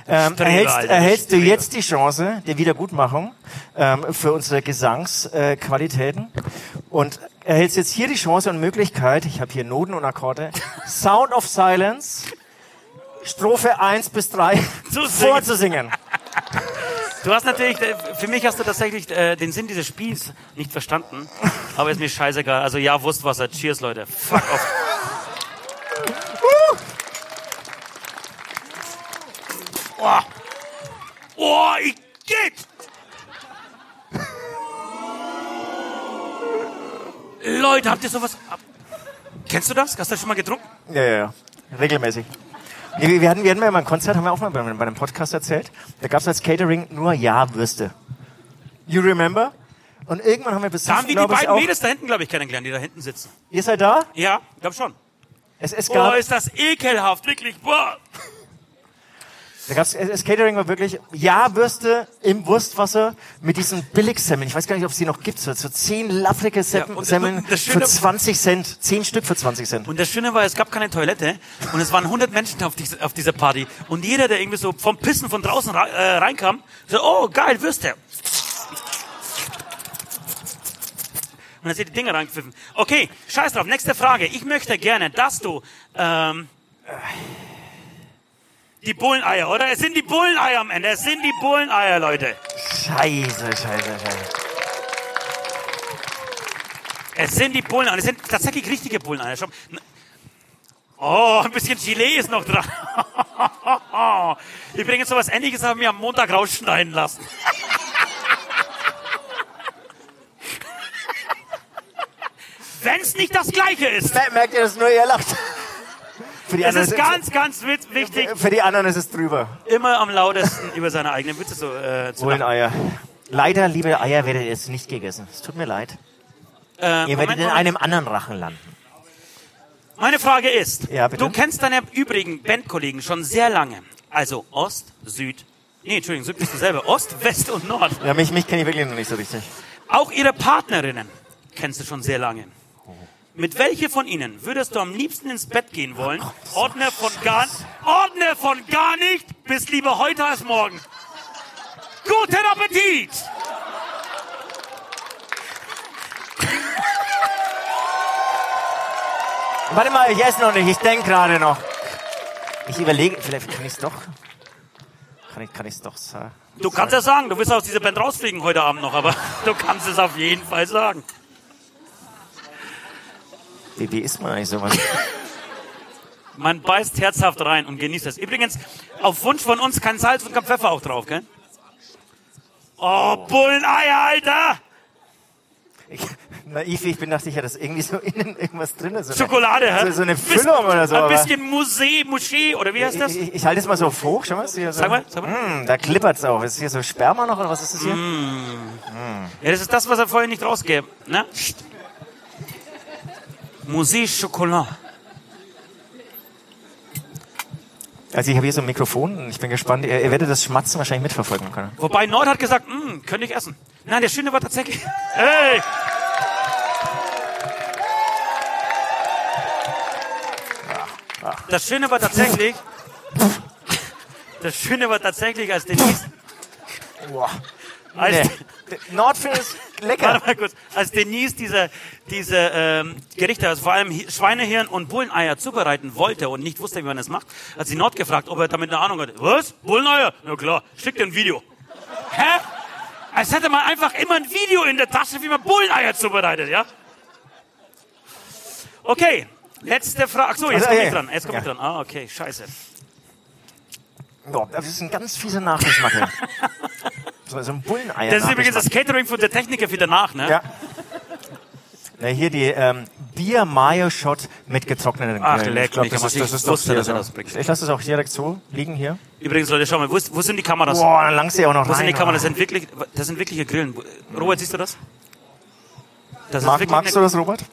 Ähm, erhältst, erhältst du jetzt die Chance der Wiedergutmachung ähm, für unsere Gesangsqualitäten Qualitäten und erhältst jetzt hier die Chance und Möglichkeit, ich habe hier Noten und Akkorde, Sound of Silence, Strophe 1 bis 3 Zu singen. vorzusingen. Du hast natürlich, äh, für mich hast du tatsächlich äh, den Sinn dieses Spiels nicht verstanden. Aber ist mir scheißegal. Also ja, Wurstwasser. Cheers, Leute. Fuck off. Oh, oh ich geht! Leute, habt ihr sowas? Kennst du das? Hast du das schon mal getrunken? Ja, ja, ja. Regelmäßig. Nee, wir hatten, wir hatten ja mal ein Konzert, haben wir auch mal bei, bei einem Podcast erzählt. Da gab es als Catering nur Ja-Würste. You remember? Und irgendwann haben wir besucht, Da haben wir die beiden Mädels da hinten, glaube ich, kennengelernt, die da hinten sitzen. Ihr seid da? Ja, glaub schon. Es, es gab, Boah, ist das ekelhaft, wirklich. Boah. Da gab's, das Catering war wirklich Ja-Würste im Wurstwasser mit diesen Billigsemmeln. Ich weiß gar nicht, ob es die noch gibt. So, so zehn laffrige Sem Ja, Semmeln für Schöne- 20 Cent. Zehn Stück für 20 Cent. Und das Schöne war, es gab keine Toilette und es waren 100 Menschen auf, diese, auf dieser Party. Und jeder, der irgendwie so vom Pissen von draußen äh, reinkam, so, oh, geil, Würste. Und dann sind die Dinger reingepfiffen. Okay, scheiß drauf, nächste Frage. Ich möchte gerne, dass du ähm, die Bulleneier, oder? Es sind die Bulleneier am Ende. Es sind die Bulleneier, Leute. Scheiße, scheiße, scheiße. Es sind die Bulleneier. Es sind tatsächlich richtige Bulleneier. Oh, ein bisschen Gilet ist noch dran. Übrigens, sowas ähnliches haben wir am Montag rausschneiden lassen. Wenn es nicht das Gleiche ist. Mer- Merkt ihr das nur, ihr lacht? Für die, Es anderen ist ganz, ganz wichtig, für die anderen ist es drüber. immer am lautesten über seine eigenen Witze so, äh, zu lachen. Bulleneier. Leider, liebe Eier, werdet ihr jetzt nicht gegessen. Es tut mir leid. Äh, Ihr Moment, werdet in einem anderen Rachen landen. Meine Frage ist, Ja, du kennst deine übrigen Bandkollegen schon sehr lange. Also Ost, Süd, nee, Entschuldigung, Süd bist du selber. Ost, West und Nord. Ja, mich, mich kenne ich wirklich noch nicht so richtig. Auch ihre Partnerinnen kennst du schon sehr lange. Mit welche von ihnen würdest du am liebsten ins Bett gehen wollen? Ordne von gar, ordne von gar nicht, bis lieber heute als morgen. Guten Appetit! Warte mal, ich esse noch nicht. Ich denke gerade noch. Ich überlege, vielleicht kann ich es doch. Kann ich kann ich's doch sagen? Du kannst ja sagen, du wirst aus dieser Band rausfliegen heute Abend noch, aber du kannst es auf jeden Fall sagen. Wie, wie isst man eigentlich sowas? Man beißt herzhaft rein und genießt es. Übrigens, auf Wunsch von uns kein Salz und kein Pfeffer auch drauf, gell? Oh, Bulleneier, Alter! Ich, naiv, wie ich bin, dachte ich ja, dass irgendwie so innen irgendwas drin ist. So Schokolade, hä? So, so eine Füllung oder so. Ein bisschen Musee, Moschee, oder wie heißt das? Ich, ich, ich halte es mal so hoch, schau mal. So, Sag mal, sag mal. Mm, da klippert's auch. Ist hier so Sperma noch oder was ist das hier? Ja, das ist das, was er vorhin nicht rausgab, ne? Musée Chocolat. Also ich habe hier so ein Mikrofon und ich bin gespannt. Ihr, ihr werdet das Schmatzen wahrscheinlich mitverfolgen können. Wobei Nord hat gesagt, "Hm, könnte ich essen. Nein, der Schöne war tatsächlich. Hey! Das Schöne war tatsächlich. Das Schöne war tatsächlich, als Denise. Als, Nee. Nordfilm ist lecker. Warte mal kurz. Als Denise diese, diese ähm, Gerichte, also vor allem Hi- Schweinehirn und Bulleneier zubereiten wollte und nicht wusste, wie man das macht, hat sie Nord gefragt, ob er damit eine Ahnung hat. Was? Bulleneier? Na klar, schick dir ein Video. Hä? Als hätte man einfach immer ein Video in der Tasche, wie man Bulleneier zubereitet, ja? Okay, letzte Frage. Ach so, jetzt Also, komme ich dran. Jetzt komme ich dran. Ah, okay, scheiße. Boah, das ist ein ganz fieser Nachgeschmack. so, so ein Bulleneier. Das ist übrigens das. Catering von der Techniker für danach, ne? Ja. Na, hier die ähm, Bier-Mayo-Shot mit getrockneten Ach, Grillen. leck mich, das ich das ist wusste, dass er so. das bringt. Ich lasse das auch direkt so liegen hier. Übrigens, Leute, schau mal, wo, ist, wo sind die Kameras? Boah, dann langst du auch noch Wo sind die rein. Kameras? Das sind wirklich, das sind wirkliche Grillen. Robert, siehst du das? Das Mag, wirklich magst du das, Robert?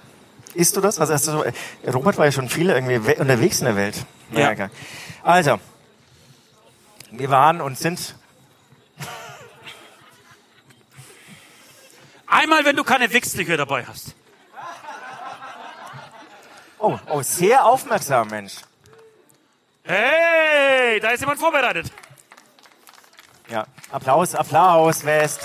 Isst du das? Also, hast du so, Robert war ja schon viel irgendwie we- unterwegs in der Welt. Ja. Also, wir waren und sind Einmal, wenn du keine Wichstücher dabei hast. Oh, oh, sehr aufmerksam, Mensch. Hey, da ist jemand vorbereitet. Ja, Applaus, Applaus, West.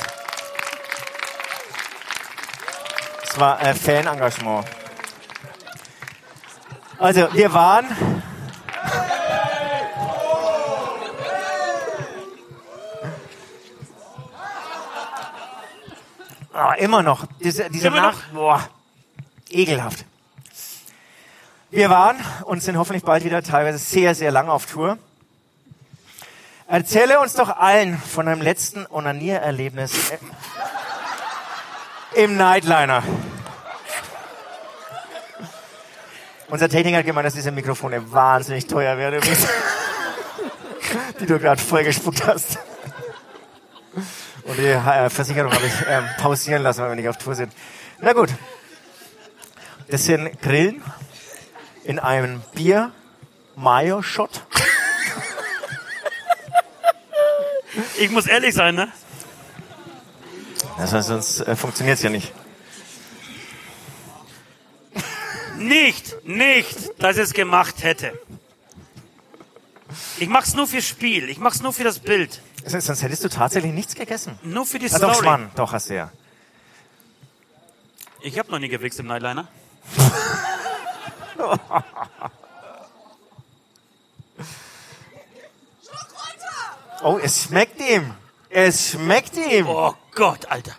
Das war äh, Fanengagement. Also, wir waren. Oh, immer noch. Diese, diese Immer Nach Boah. Ekelhaft. Wir waren und sind hoffentlich bald wieder teilweise sehr, sehr lang auf Tour. Erzähle uns doch allen von deinem letzten Onaniererlebnis im Nightliner. Unser Techniker hat gemeint, dass diese Mikrofone wahnsinnig teuer werden, die du gerade vollgespuckt hast. Und die äh, Versicherung habe ich ähm, pausieren lassen, weil wir nicht auf Tour sind. Na gut. Das sind Grillen in einem Bier Mayo Shot. Ich muss ehrlich sein, ne? Das heißt, sonst äh, funktioniert es ja nicht. Nicht, nicht, dass ich es gemacht hätte. Ich mach's nur fürs Spiel. Ich mach's nur für das Bild. Sonst hättest du tatsächlich nichts gegessen. Nur für die Ah, doch, Story. Schwan. Doch, hast du ja. Ich habe noch nie gewichst im Nightliner. Oh, es schmeckt ihm. Es schmeckt ihm. Oh Gott, Alter.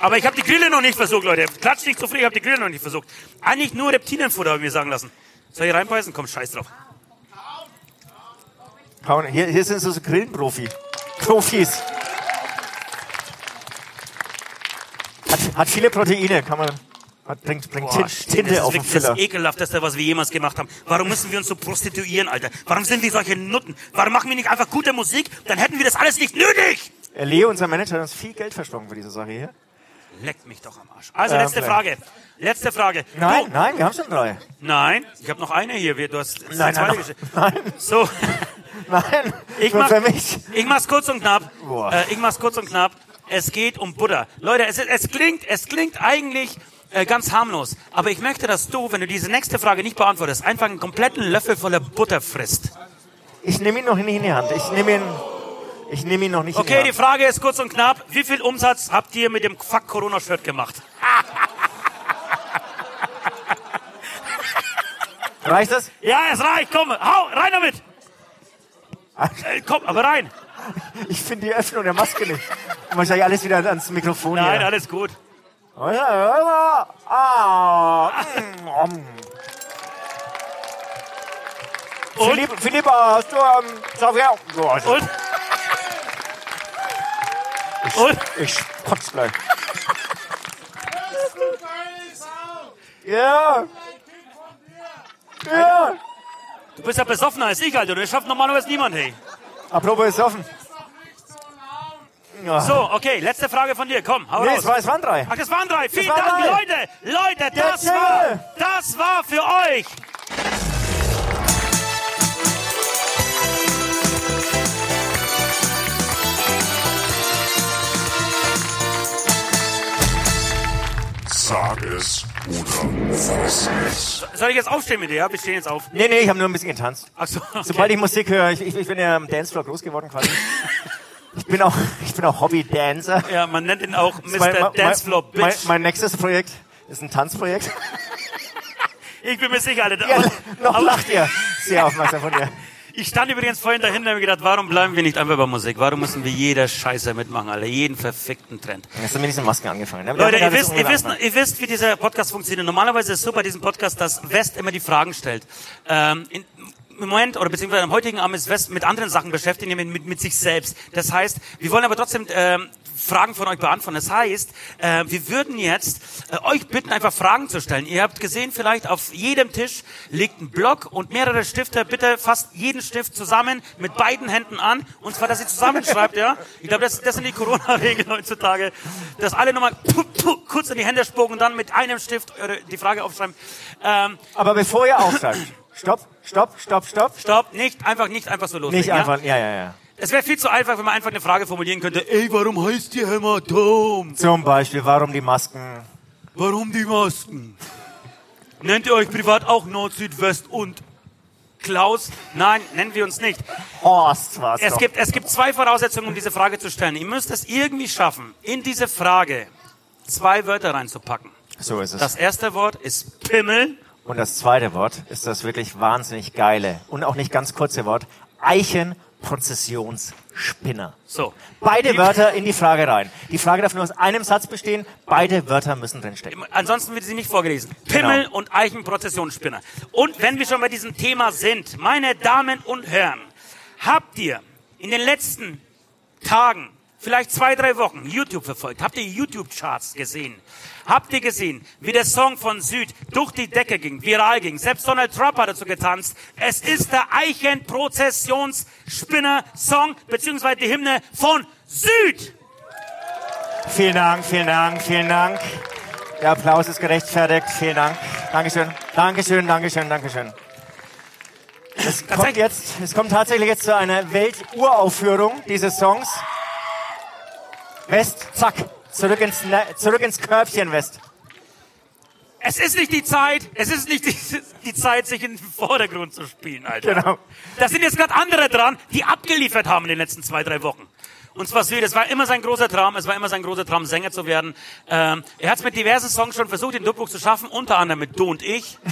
Aber ich habe die Grille noch nicht versucht, Leute. Klatsch nicht zu früh, ich habe die Grille noch nicht versucht. Eigentlich nur Reptilienfutter, habe ich mir sagen lassen. Soll ich reinbeißen? Komm, scheiß drauf. Hier, hier sind so Grillenprofi. Profis. Hat, hat viele Proteine, kann man. Hat, bringt bringt Boah, Tinte das auf ist den das Filler. ekelhafteste, was wir jemals gemacht haben. Warum müssen wir uns so prostituieren, Alter? Warum sind wir solche Nutten? Warum machen wir nicht einfach gute Musik? Dann hätten wir das alles nicht nötig. Äh, Leo, unser Manager, hat uns viel Geld versprochen für diese Sache hier. Leckt mich doch am Arsch. Also, Ja, letzte. Frage. Letzte Frage. Nein, Du, nein, wir haben schon drei. nein, ich habe noch eine hier. Du hast Nein, nein, nein, So, nein. ich mach, für mich. ich mach's kurz und knapp. Äh, ich mach's kurz und knapp. Es geht um Butter. Leute, es, es klingt, es klingt eigentlich äh, ganz harmlos. Aber ich möchte, dass du, wenn du diese nächste Frage nicht beantwortest, einfach einen kompletten Löffel voller Butter frisst. Ich nehme ihn noch nicht in die Hand. Ich nehme ihn, ich nehme ihn noch nicht Okay, die Frage ist kurz und knapp. Wie viel Umsatz habt ihr mit dem Fuck Corona Shirt gemacht? Reicht das? Ja, es reicht. Komm, hau, rein damit. Äh, komm, aber rein. Ich finde die Öffnung der Maske nicht. Und wahrscheinlich alles wieder ans Mikrofon Nein, hier. alles gut. Ah, mm, mm. Und, Philipp, Philippa, hast du ähm? Boah, also, und, und, ich kotz gleich. Ja. Ja. du bist ja besoffener als ich, Alter. Das schafft normalerweise niemand, hey. Apropos ist offen. Ja. So, okay, letzte Frage von dir. Komm, hau Nee, raus. es, war, es waren drei. Ach, das waren drei. Vielen waren Dank, drei. Leute. Leute, das war, das war für euch. Sag es oder fass es. Soll ich jetzt aufstehen mit dir? Ja, wir stehen jetzt auf. Nee, nee, ich habe nur ein bisschen getanzt. Ach so, okay. Sobald ich Musik höre, ich, ich, ich bin ja am Dancefloor groß geworden quasi. Ich bin auch, ich bin auch Hobby-Dancer. Ja, man nennt ihn auch Mr. Mein- mein- Dancefloor mein, Bitch. mein nächstes Projekt ist ein Tanzprojekt. ich bin mir sicher, Alter. Ja, Aber- noch lacht ihr. Sehr aufmerksam von dir. Ich stand übrigens vorhin dahinter und habe gedacht, warum bleiben wir nicht einfach bei Musik? Warum müssen wir jeder Scheiße mitmachen, Alter? Jeden verfickten Trend. Jetzt sind mit diesen Masken angefangen. ne? Leute, ihr wisst, ihr, wisst, ihr wisst, wie dieser Podcast funktioniert. Normalerweise ist es so bei diesem Podcast, dass West immer die Fragen stellt. Ähm, in, Im Moment, oder beziehungsweise am heutigen Abend ist West mit anderen Sachen beschäftigt, nämlich mit, mit sich selbst. Das heißt, wir wollen aber trotzdem ähm, Fragen von euch beantworten. Das heißt, äh, wir würden jetzt äh, euch bitten, einfach Fragen zu stellen. Ihr habt gesehen, vielleicht auf jedem Tisch liegt ein Block und mehrere Stifte. Bitte fasst jeden Stift zusammen mit beiden Händen an. Und zwar, dass ihr zusammenschreibt, ja. Ich glaube, das, das sind die Corona-Regeln heutzutage. Dass alle nochmal kurz in die Hände spucken und dann mit einem Stift die Frage aufschreiben. Ähm, Aber bevor ihr aufsagt, stopp, stopp, stopp, stopp. stopp, nicht einfach, nicht einfach so loslegen. Nicht ja? einfach, ja, ja, ja. Es wäre viel zu einfach, wenn man einfach eine Frage formulieren könnte. Ey, warum heißt die Hämatom? Zum Beispiel, warum die Masken? Warum die Masken? Nennt ihr euch privat auch Nord, Süd, West und Klaus? Nein, nennen wir uns nicht. Horst war's Es doch. gibt, es gibt zwei Voraussetzungen, um diese Frage zu stellen. Ihr müsst es irgendwie schaffen, in diese Frage zwei Wörter reinzupacken. So ist es. Das erste Wort ist Pimmel. Und das zweite Wort ist das wirklich wahnsinnig geile und auch nicht ganz kurze Wort. Eichenprozessionskiste. Spinner. So. Beide Wörter in die Frage rein. Die Frage darf nur aus einem Satz bestehen. Beide Wörter müssen drinstecken. Ansonsten wird sie nicht vorgelesen. Pimmel Genau. und Eichenprozessionsspinner. Und wenn wir schon bei diesem Thema sind, meine Damen und Herren, habt ihr in den letzten Tagen, vielleicht zwei, drei Wochen, YouTube verfolgt? Habt ihr YouTube-Charts gesehen? Habt ihr gesehen, wie der Song von Süd durch die Decke ging, viral ging? Selbst Donald Trump hat dazu getanzt. Es ist der Eichenprozessionsspinner-Song, beziehungsweise die Hymne von Süd. Vielen Dank, vielen Dank, vielen Dank. Der Applaus ist gerechtfertigt. Vielen Dank. Dankeschön. Dankeschön, Dankeschön, Dankeschön. Es kommt jetzt, es kommt tatsächlich jetzt zu einer Welturaufführung dieses Songs. West, zack, zurück ins, Ne- zurück ins Körbchen, West. Es ist nicht die Zeit, es ist nicht die, die Zeit, sich in den Vordergrund zu spielen, Alter. Genau. Da sind jetzt gerade andere dran, die abgeliefert haben in den letzten zwei, drei Wochen. Und zwar Süd, es war immer sein großer Traum, es war immer sein großer Traum, Sänger zu werden. Ähm, er hat es mit diversen Songs schon versucht, den Durchbruch zu schaffen, unter anderem mit Du und ich.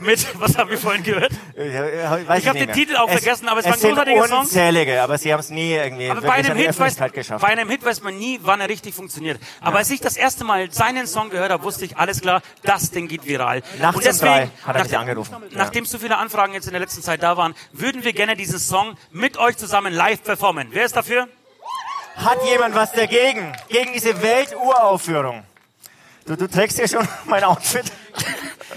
Mit, was haben wir vorhin gehört? Ich, Ich hab nicht den. Titel auch vergessen, aber es war ein sind großartiger Song. unzählige, aber sie haben es nie irgendwie Aber bei einem, Hit weiß, geschafft. bei einem Hit weiß man nie, wann er richtig funktioniert. Aber als ich das erste Mal seinen Song gehört habe, wusste ich, alles klar, das Ding geht viral. Nachts Und um drei hat er mich nachdem- angerufen. Ja. Nachdem so viele Anfragen jetzt in der letzten Zeit da waren, würden wir gerne diesen Song mit euch zusammen live performen. Wer ist dafür? Hat jemand was dagegen? Gegen diese Welturaufführung? Du, du trägst ja schon mein Outfit.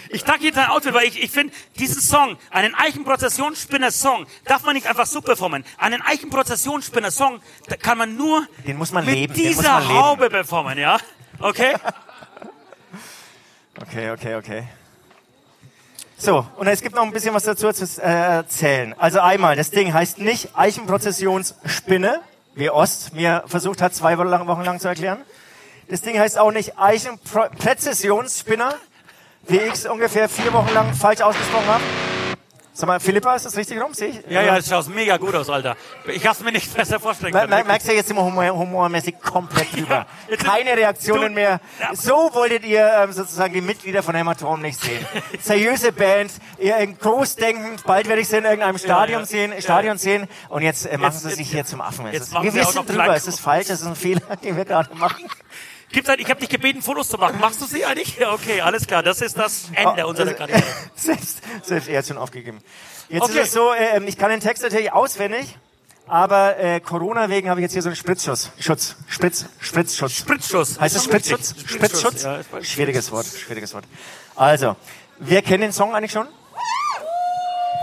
Ich trage jetzt ein Outfit, weil ich, ich finde, diesen Song, einen Eichenprozessionsspinner-Song, darf man nicht einfach so performen. Einen Eichenprozessionsspinner-Song, da kann man nur Den muss man mit leben, dieser man leben. Haube performen, ja? Okay? Okay, okay, okay. So, und es gibt noch ein bisschen was dazu zu äh, erzählen. Also einmal, das Ding heißt nicht Eichenprozessionsspinne, Ost mir versucht hat, zwei Wochen lang, zu erklären. Das Ding heißt auch nicht Eichenpräzessionsspinner, wie ich es ungefähr vier Wochen lang falsch ausgesprochen habe. Sag mal, Philippa, ist das richtig rum? Sehe ich? Ja, ja, das schaut mega gut aus, Alter. Ich hab's mir nicht besser vorstellen können. mer merkst du jetzt immer humor humormäßig komplett drüber. jetzt- Keine Reaktionen mehr. Ja. So wolltet ihr ähm, sozusagen die Mitglieder von Hämatom nicht sehen. Seriöse Band, ihr in großdenkend, bald werde ich sie in irgendeinem Stadion ja. sehen, Stadion sehen und jetzt äh, machen Jetzt- sie sich jetzt- hier zum Affen. Es jetzt wir wissen drüber, es ist falsch, es ist ein Fehler, den wir gerade machen. Gibt's halt, ich habe dich gebeten, Fotos zu machen. Machst du sie eigentlich? Ja, okay, alles klar. Das ist das Ende unserer Karriere. selbst, selbst er hat schon aufgegeben. Jetzt Okay. ist es so, äh, ich kann den Text natürlich auswendig, aber äh, Corona wegen habe ich jetzt hier so einen Spritzschutz. Schutz. Spritz, Spritzschutz. Spritzschuss. Heißt es. Spritzschutz? Spritzschutz? Ja. Schwieriges Wort, schwieriges Wort. Also, wer kennt den Song eigentlich schon?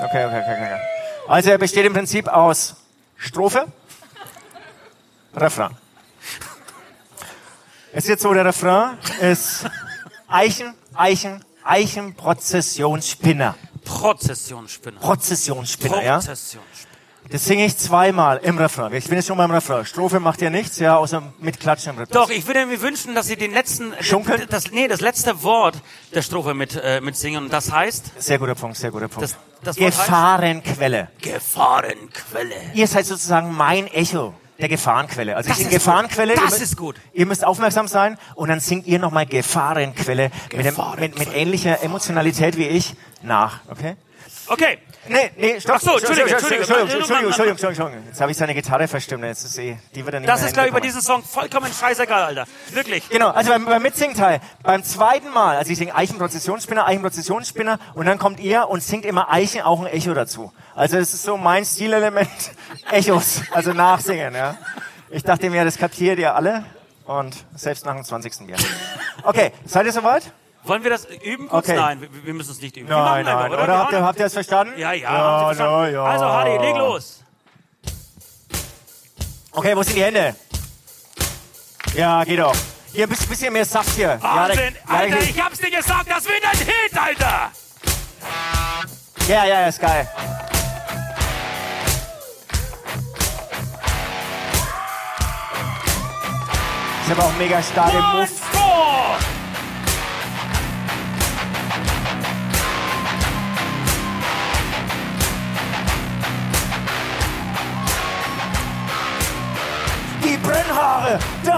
Okay, okay, okay, okay. Also er besteht im Prinzip aus Strophe, Refrain. Es ist jetzt so, der Refrain ist Eichen, Eichen, Eichenprozessionsspinner. Prozessionsspinner. Prozessionsspinner, ja? Prozessionsspinner. Das singe ich zweimal im Refrain. Ich bin jetzt schon beim Refrain. Strophe macht ja nichts, ja, außer mit Klatschen im Rhythmus. Doch, ich würde mir wünschen, dass Sie den letzten, Schunkeln? das, nee, das letzte Wort der Strophe mit, äh, mit singen. Und das heißt Sehr guter Punkt, sehr guter Punkt. Das- das Wort heißt- Gefahrenquelle. Gefahrenquelle. Ihr seid sozusagen mein Echo der Gefahrenquelle. Also Das ist gut. Gefahrenquelle. Das ihr müsst, ist gut. Ihr müsst aufmerksam sein und dann singt ihr nochmal Gefahrenquelle, Mit, dem, Gefahrenquelle. mit, mit ähnlicher Emotionalität wie ich nach. Okay? Okay. Nee, nee, stopp. Ach so, Entschuldigung. Entschuldigung, Entschuldigung, Entschuldigung, Entschuldigung. Jetzt habe ich seine Gitarre verstimmt. Jetzt ist eh, die wird er nicht Das ist, glaube ich, bei diesem Song vollkommen scheißegal, Alter. Wirklich. Genau, also beim, beim Mitsingteil, beim zweiten Mal, also ich singe Eichenprozessionsspinner, Eichenprozessionsspinner und dann kommt ihr und singt immer Eichen auch ein Echo dazu. Also es ist so mein Stilelement, Echos, also nachsingen, ja. Ich dachte mir, das kapiert ihr alle und selbst nach dem 20. Bier. Okay, seid ihr soweit? Wollen wir das üben kurz? Okay. Nein, wir, wir müssen es nicht üben. Nein, machen einfach, nein, oder? oder? Habt ihr, hauen- habt ihr das verstanden? Ja, ja. ja, verstanden? ja, ja. Also, Hardy, leg los. Okay, wo sind die Hände? Ja, geht doch. Hier ein bisschen- mehr Saft hier. Ja, Wahnsinn. ja, Alter, ich- ich hab's dir gesagt, das wird ein Hit, Alter. Ja, ja, ja, ist geil. Ich habe auch mega starke One, Moves.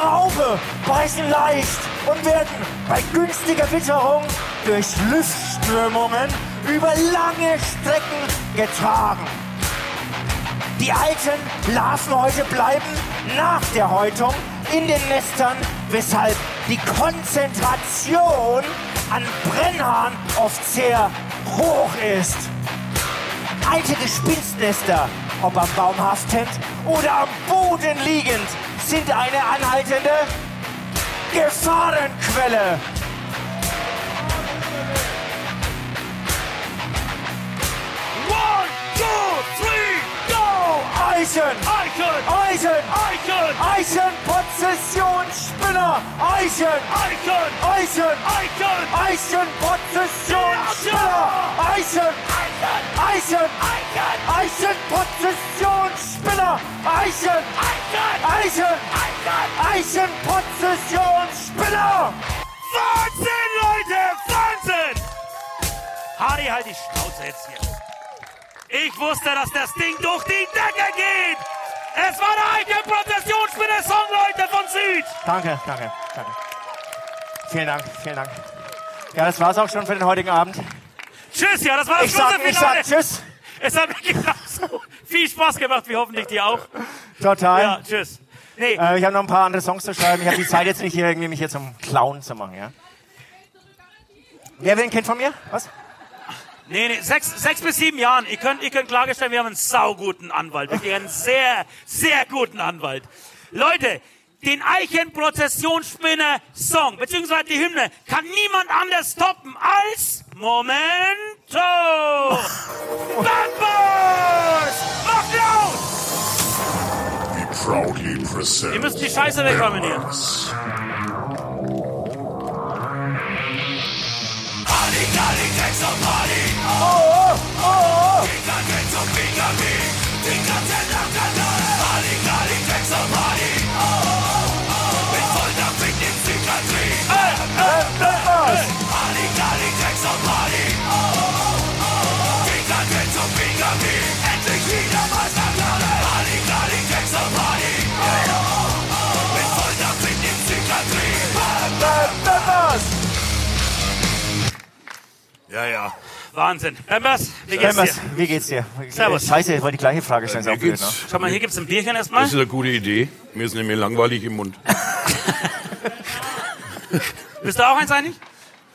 Raupe beißen leicht und werden bei günstiger Witterung durch Luftströmungen über lange Strecken getragen. Die alten Larvenhäute bleiben nach der Häutung in den Nestern, weshalb die Konzentration an Brennhahn oft sehr hoch ist. Alte Gespinstnester, ob am Baum haftend oder am Boden liegend, sind eine anhaltende Gefahrenquelle. One, two, three, go! Eichen! Eichen! Eichen! Eichen! Eichen! Prozessionsspinner! Eichen! Eichen! Eichen! Eichen! Eichen! Prozessionsspinner! Eichen! Eichen! Eichen! Prozessionsspinner! Eichen! Eichen! Eichen! Prozessionsspinner! Wahnsinn, Leute! Wahnsinn! Harry, halt die Schnauze jetzt hier. Ich wusste, dass das Ding durch die Decke geht. Es war der eigene Prozessionsspinner-Song, Leute, von Süd. Danke, danke, danke. Vielen Dank, vielen Dank. Ja, das war's auch schon für den heutigen Abend. Tschüss, ja, das war das Ich sag, große ich Finale. sag Tschüss. Es hat mir genauso viel Spaß gemacht, wie hoffentlich dir auch. Total. Ja, tschüss. Nee, Äh, ich habe noch ein paar andere Songs zu schreiben. Ich habe die Zeit jetzt nicht hier irgendwie mich hier zum Clown zu machen, ja. Wer will ein Kind von mir? Was? nee, nee, sechs, sechs bis sieben Jahren. Ihr könnt, ihr könnt klargestellt, wir haben einen sauguten Anwalt. Wirklich einen sehr, sehr guten Anwalt. Leute, den Eichenprozessionsspinner-Song, beziehungsweise die Hymne, kann niemand anders toppen als Momento! Bambus! Macht laut! Proudly present. Ihr müsst die Scheiße wegräumen hier. Halligalli, Text und Party. Oh, oh, oh, oh. Finger geht zum Finger wie. Finger nach Kanal. Halligalli, Text und Party. Ja, ja. Wahnsinn. Members, wie geht's Members, dir? wie geht's dir? Servus. Scheiße, ich wollte die gleiche Frage stellen. Blöd, geht's. ne? Schau mal, hier gibt's ein Bierchen erstmal. Das ist eine gute Idee. Mir ist nämlich langweilig im Mund. Bist du auch eins eigentlich?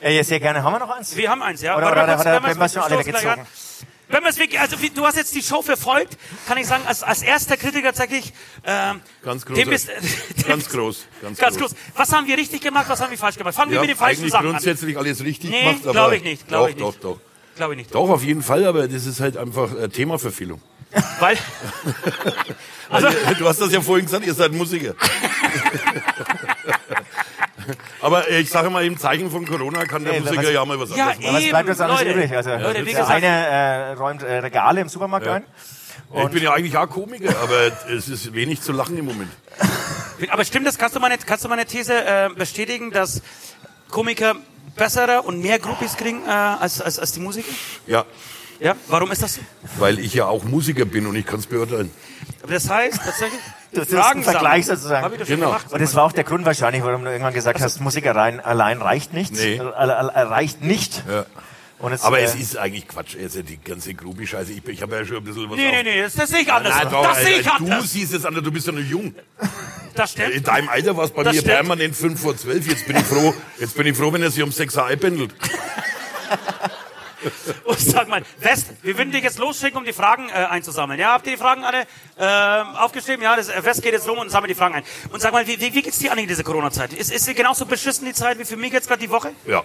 Ja, ja, sehr gerne. Haben wir noch eins? Wir haben eins, ja. Oder- Warte oder mal kurz, hat er Members, Members wir schon alle stoßen gleich weggezogen? an. Members, wie- also wie, du hast jetzt die Show verfolgt, kann ich sagen, als, als erster Kritiker tatsächlich. Ähm, Ganz groß. dem bist, dem Ganz groß. Ganz, Ganz groß. Was haben wir richtig gemacht, was haben wir falsch gemacht? Fangen wir Wir mit den falschen Sachen an. grundsätzlich alles richtig Nee, gemacht. aber glaub ich nicht, glaub doch, ich nicht. Doch, doch, Glaube ich nicht. doch. auf jeden Fall, aber das ist halt einfach äh, Themaverfehlung. Weil, Also, du hast das ja vorhin gesagt, ihr seid Musiker. aber äh, ich sage mal, im Zeichen von Corona kann der Nee, Musiker was- ja mal was Ja, anderes machen. Was Eben, bleibt uns anderes Leute. übrig? Also, Leute, wie der gesagt- eine äh, räumt äh, Regale im Supermarkt ein. ich bin ja eigentlich auch Komiker, aber es ist wenig zu lachen im Moment. aber stimmt das? Kannst du meine, kannst du meine These äh, bestätigen, dass Komiker bessere und mehr Groupies kriegen äh, als, als, als die Musiker? Ja, Ja, warum ist das so? weil ich ja auch Musiker bin und ich kann es beurteilen. Aber das heißt tatsächlich, Das ist ein Vergleich sozusagen. Genau. gemacht. Und das war auch der Grund wahrscheinlich, warum du irgendwann gesagt hast, Musik allein, allein reicht nicht. Nee. Äh, reicht nicht. Ja. Und jetzt, Aber äh, es ist eigentlich Quatsch, also die ganze Groupie-Scheiße. Ich, ich habe ja schon ein bisschen was Nee, auf- nee, nee, das, das sehe ich anders. Nein, doch, das sehe ich du anders. siehst es anders, du bist ja noch jung. Das In stimmt. deinem Alter war es bei Das mir stimmt. permanent 5 vor 12. Jetzt bin ich froh, jetzt bin ich froh, wenn er sich um 6 Uhr einpendelt. Und sag mal, West, wir würden dich jetzt losschicken, um die Fragen äh, einzusammeln. Ja, habt ihr die Fragen alle äh, aufgeschrieben? Ja, das, äh, West geht jetzt rum und sammelt die Fragen ein. Und sag mal, wie, wie, geht's dir an in dieser Corona-Zeit? Ist, ist sie genauso beschissen die Zeit wie für mich jetzt gerade die Woche? Ja.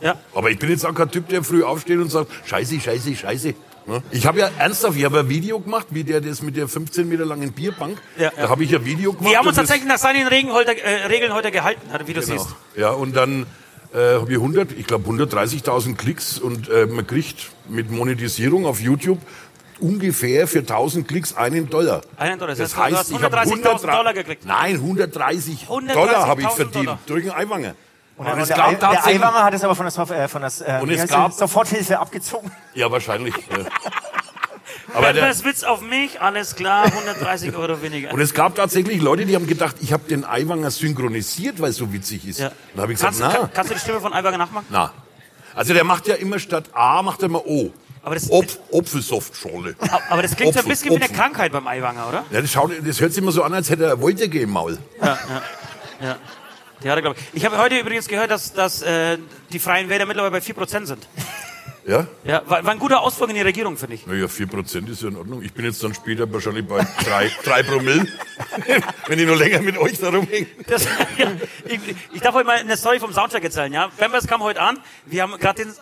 Ja. Aber ich bin jetzt auch kein Typ, der früh aufsteht und sagt, scheiße, scheiße, scheiße. Ne? Ich habe ja ernsthaft, ich habe ein Video gemacht, wie der das mit der 15 Meter langen Bierbank. Ja, ja. Da habe ich ein Video gemacht. Wir haben uns tatsächlich nach seinen Regeln heute, äh, Regeln heute gehalten, wie du Genau. siehst. Ja, und dann äh, habe ich 100, ich glaube 130.000 Klicks und äh, man kriegt mit Monetisierung auf YouTube ungefähr für 1000 Klicks einen Dollar. Einen Dollar, das Das heißt, du heißt, hast ich habe 130.000 Dollar gekriegt. Nein, 130 130.000 Dollar habe ich Dollar. verdient durch den Eiwanger. und Und der, es der, gab der Eiwanger hat es aber von der, äh, von der äh, Und es gab-? Soforthilfe abgezogen. Ja, wahrscheinlich. ja. Aber der, das Witz auf mich, alles klar, 130 Euro weniger. und es gab tatsächlich Leute, die haben gedacht, ich habe den Eiwanger synchronisiert, weil es so witzig ist. Ja. Dann habe ich gesagt, kannst, na, kann, kannst du die Stimme von Eiwanger nachmachen? na. Also der macht ja immer statt A, macht er mal O. Aber das, Opf, Opfelsoftschorle. aber das klingt so ein bisschen wie eine. Krankheit beim Eiwanger, oder? Ja, das, schaut, das hört sich immer so an, als hätte er Wolterge im Maul. Ja. Die hat er, glaube ich. Ich habe heute übrigens gehört, dass, dass äh, die Freien Wähler mittlerweile bei 4% sind. Ja? Ja, war, war ein guter Ausflug in die Regierung, finde ich. Naja, 4% ist ja in Ordnung. Ich bin jetzt dann später wahrscheinlich bei 3, 3 Promille, wenn ich noch länger mit euch da rumhänge. Das, ja, ich, ich darf heute mal eine Story vom Soundcheck erzählen, ja. Bambers kam heute an, wir haben gerade den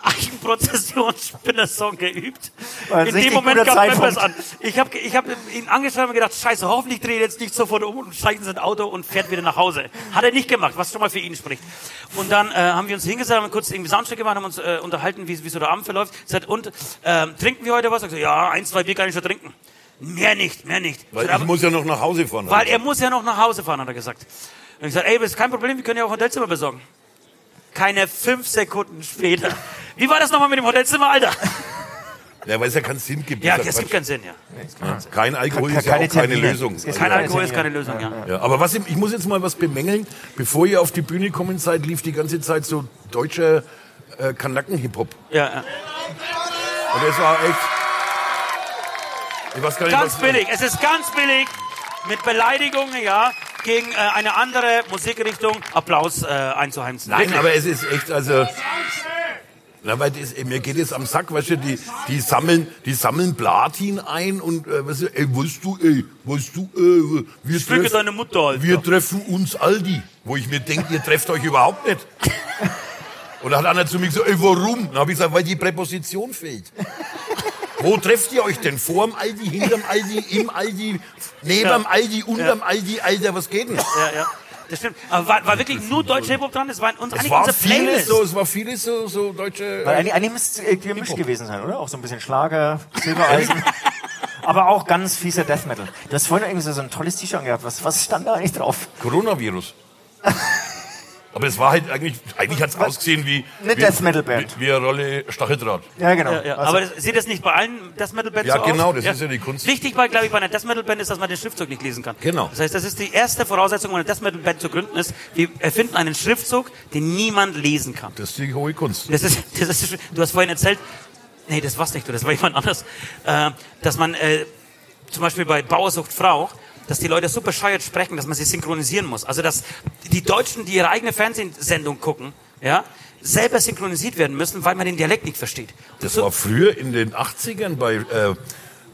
Eigenprozessionsspinner-Song geübt. War ein In dem Moment Bambers Zeitpunkt. an. Ich habe ich hab ihn angeschrieben und gedacht, scheiße, hoffentlich dreht er jetzt nicht sofort um und steigt in sein Auto und fährt wieder nach Hause. Hat er nicht gemacht, was schon mal für ihn spricht. Und dann äh, haben wir uns hingesetzt, haben kurz irgendwie Soundcheck gemacht, haben uns äh, unterhalten, wie, wie so der Abend verläuft. Sagt, und, ähm, trinken wir heute was? Ich so, ja, ein, zwei Bier kann ich schon trinken. Mehr nicht, mehr nicht. Weil Sagt, ich muss ja noch nach Hause fahren. weil er muss ja noch nach Hause fahren, hat er gesagt. Und ich gesagt, ey, das ist kein Problem, wir können ja auch Hotelzimmer besorgen. Keine fünf Sekunden später. Wie war das nochmal mit dem Hotelzimmer, Alter? ja, weil es ja keinen Sinn gibt. Ja, es gibt keinen Sinn, ja. Kein Alkohol ist ja auch keine. Lösung. Es Kein Alkohol ist keine. Lösung, ja. Ja, aber was, ich muss jetzt mal was bemängeln. Bevor ihr auf die Bühne kommen seid, lief die ganze Zeit so deutscher äh, Kanaken-Hip-Hop. ja, ja. Und das war echt... Ich weiß gar nicht, Ganz was- billig, es ist ganz billig. Mit Beleidigungen, ja, gegen äh, eine andere Musikrichtung Applaus äh, einzuheimsen. Nein, Wirklich. aber es ist echt, also... Na, weil das, mir geht es am Sack, weißt du, die, die sammeln, die sammeln Platin ein und, äh, weißt du, ey, weißt du, ey, weißt du, äh, wir, treff- deine Mutter, Alter. wir treffen uns Aldi, wo ich mir denke, ihr trefft euch überhaupt nicht. Und da hat einer zu mir gesagt, ey, warum? Dann habe ich gesagt, weil die Präposition fehlt. Wo trefft ihr euch denn? Vorm Aldi, hinterm Aldi, im Aldi, nebem Aldi, unterm Aldi, Alter, was geht denn? Ja, ja. Das stimmt. Aber war, war wirklich nur deutsche Hip-Hop dran? Das war uns Es eigentlich war unsere vieles Playlist. so, es war vieles so, so deutsche... Weil Äh, eigentlich, eigentlich müsste es gemischt gewesen sein, oder? Auch so ein bisschen Schlager, Silbereisen. Aber auch ganz fieser Death Metal. Du hast vorhin irgendwie so so ein tolles T-Shirt gehabt. Was, was stand da eigentlich drauf? Coronavirus. Aber es war halt eigentlich, eigentlich hat es ausgesehen wie... Eine wie, Death Metal Band. Wie, wie eine Rolle Stacheldraht. Ja, genau. Ja, ja. Also- aber das, sieht das nicht bei allen Death Metal Bands Ja, so aus? genau, das ist ja die Kunst. Wichtig bei, glaube ich, bei einer Death Metal Band ist, dass man den Schriftzug nicht lesen kann. Genau. Das heißt, das ist die erste Voraussetzung, um eine Death Metal Band zu gründen, ist, wir erfinden einen Schriftzug, den niemand lesen kann. Das ist die hohe Kunst. Das ist, das ist, du hast vorhin erzählt, nee, das war's nicht du, das war jemand anders, äh, dass man äh, zum Beispiel bei Bauersucht Frau, dass die Leute so bescheuert sprechen, dass man sie synchronisieren muss. Also dass die Deutschen, die ihre eigene Fernsehsendung gucken, ja, selber synchronisiert werden müssen, weil man den Dialekt nicht versteht. Das So- war früher in den 80ern bei äh,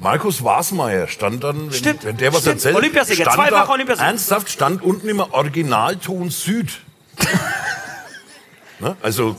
Markus Wasmeier stand dann, wenn, Stimmt, wenn der was stimmt. erzählt, Olympiasieger, stand zweifacher da, Olympiasieger. ernsthaft stand unten immer Originalton Süd. ne? Also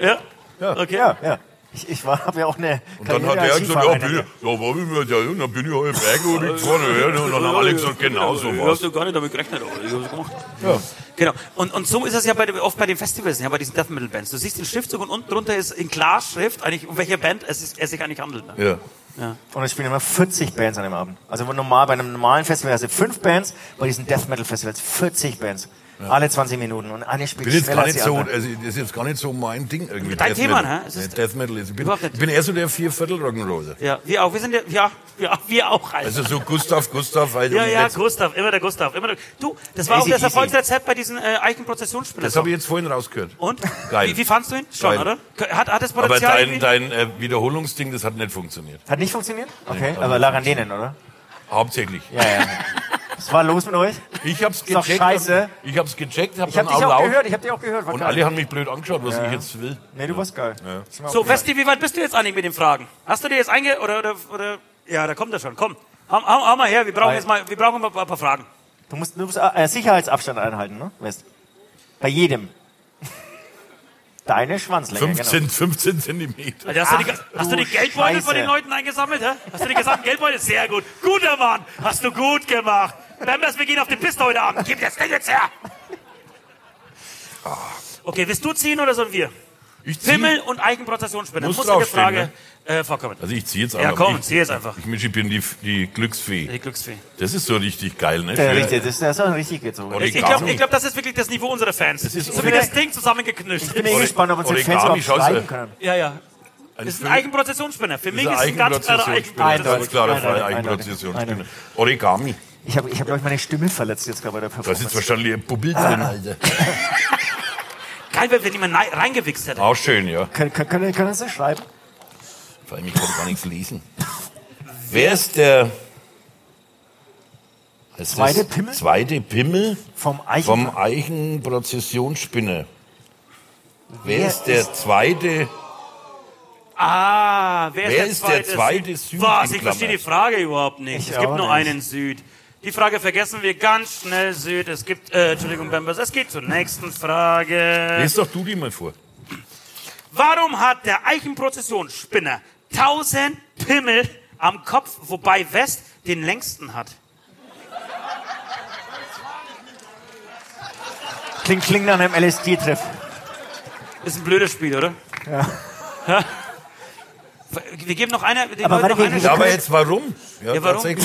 Ja. Ja. Okay. Ja, ja. Ich, ich war, habe ja auch eine und dann hat er gesagt, ja, bin ich, ja, war ich mir, ja, und dann bin ich halt Berge und ich gefahren, ja, und dann haben alle gesagt, genau so Ich was. hab gar nicht damit gerechnet, aber ich hab's gemacht. Ja. Genau. Und, und so ist es ja bei, oft bei den Festivals, ja, bei diesen Death Metal Bands. Du siehst den Schriftzug und unten drunter ist in Klarschrift eigentlich, um welche Band es, ist, es sich eigentlich handelt. Ne? Ja. Und es spielen immer 40 Bands an dem Abend. Also normal bei einem normalen Festival hast du fünf Bands, bei diesen Death Metal Festivals 40 Bands. Alle 20 Minuten. Und eine spielt bin jetzt schneller gar als nicht so, also das ist jetzt gar nicht so mein Ding irgendwie. Dein Death Thema, ne? Nee, Death Metal ist. Ich bin, ich bin eher so der Vierviertel Rock'n'Roller. Ja, wir auch. Wir sind ja, ja, ja wir auch, Alter. Also so Gustav, Gustav, weil ja, ja, jetzt- Gustav, immer der Gustav. Immer der, du, das war auch Easy das peasy. Erfolgsrezept bei diesen äh, Eichenprozessionsspielen. das habe ich jetzt vorhin rausgehört. Und? Geil. Wie, wie fandst du ihn? Schon, Geil. oder? Hat, hat das Aber Potenzial dein, irgendwie? dein äh, Wiederholungsding, das hat nicht funktioniert. Hat nicht funktioniert? Okay, aber lag an denen, oder? Hauptsächlich. Ja, ja. Was war los mit euch? Ich hab's doch gecheckt. scheiße. Ich hab's gecheckt, hab Ich hab dann dich auch laut. gehört, ich hab dich auch gehört. War Und geil. alle haben mich blöd angeschaut, was ich jetzt will. Nee, du warst geil. So, Westi, wie weit bist du jetzt eigentlich mit den Fragen? Hast du dir jetzt einge... Oder, oder, oder... Ja, da kommt er schon. Komm. Hau, hau, hau mal her. Wir brauchen jetzt mal... Wir brauchen mal ein paar, Fragen. Du musst, du musst äh, Sicherheitsabstand einhalten, ne? West. Bei jedem. Deine Schwanzlänge, 15, 15 Zentimeter. Also hast, du die, Ach, hast du die Geldbeutel Scheiße. von den Leuten eingesammelt? Hä? Hast du die gesamten Geldbeutel? Sehr gut. Guter Mann. Hast du gut gemacht. Bambers, wir gehen auf die Piste heute Abend. Gib das Ding jetzt her. Okay, willst du ziehen oder sollen wir? Ich zieh. Fimmel und Eigenprozessionsspinner. Muss Muss eine Frage äh, vorkommen. Also ich zieh jetzt Ja, einfach. komm, ich, zieh jetzt einfach. Ich, ich bin die, die Glücksfee. Die Glücksfee. Das ist so richtig geil, ne? Ja, richtig, das, das ist auch richtig gezogen. Und Ich, ich Origami. glaube, glaub, das ist wirklich das Niveau unserer Fans. ist so wie das Ding zusammengeknüpft. Ich bin eh gespannt, ob unsere Fans Origami, überhaupt schreiben können. Ja, ja. Ein Das ist ein Eigenprozessionsspinner. Für mich ist ein ganz klarer Eigenprozessionsspinner. Ganz klarer Eigenprozessionsspinner. Origami. Ich habe, ich hab, glaube ich, meine Stimme verletzt jetzt gerade bei der Da ist Performance. jetzt wahrscheinlich ein Pubil drin, Alter. Geil wäre, wenn jemand reingewichst hätte. Auch schön, ja. Können, können, können Sie das schreiben? Vor allem, ich kann gar nichts lesen. Wer ist der ist Zweite das Pimmel? Zweite Pimmel Vom Eichen. vom Eichenprozessionsspinner. Wer, Wer ist der ist- zweite? Ah, wer, Wer ist ist der der zweite, zweite Süd Was, ich verstehe die? Frage überhaupt nicht. Ich es gibt nur nicht. einen Süd. Die Frage vergessen wir ganz schnell, Süd. Es gibt, äh, Entschuldigung, Bambas, es geht zur nächsten Frage. Lies doch du die mal vor. Warum hat der Eichenprozessionsspinner 1000 Pimmel am Kopf, wobei West den längsten hat? Klingt, klingt nach einem LSD-Treff. Ist ein blödes Spiel, oder? Ja. Wir geben noch eine. den Aber warte, noch eine aber jetzt warum? Ja, Ja, warum?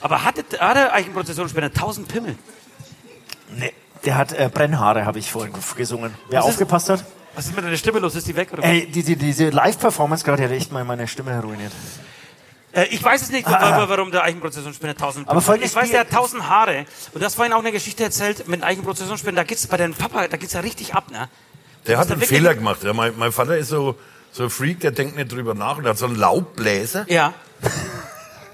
Aber hatte, hat der Eichenprozessionsspinner 1000 Pimmel? Nee, der hat äh, Brennhaare, habe ich vorhin gesungen. Wer Was ist- aufgepasst hat? Was ist mit deiner Stimme los? Ist die weg? Oder? Ey, die, die, diese Live-Performance gerade hat echt mal meine Stimme ruiniert. Äh, ich weiß es nicht, wa- warum der Eichenprozessionsspinner 1000 Aber Pimmel hat. folgendes Ich weiß, der hat 1000 Haare. Und du hast vorhin auch eine Geschichte erzählt mit einem Eichenprozessionsspinner. Da geht's bei deinem Papa, da geht's ja richtig ab, ne? Der hat einen wirklich- Fehler gemacht. Ja, mein, mein Vater ist so, so ein Freak, der denkt nicht drüber nach und hat so einen Laubbläser. Ja.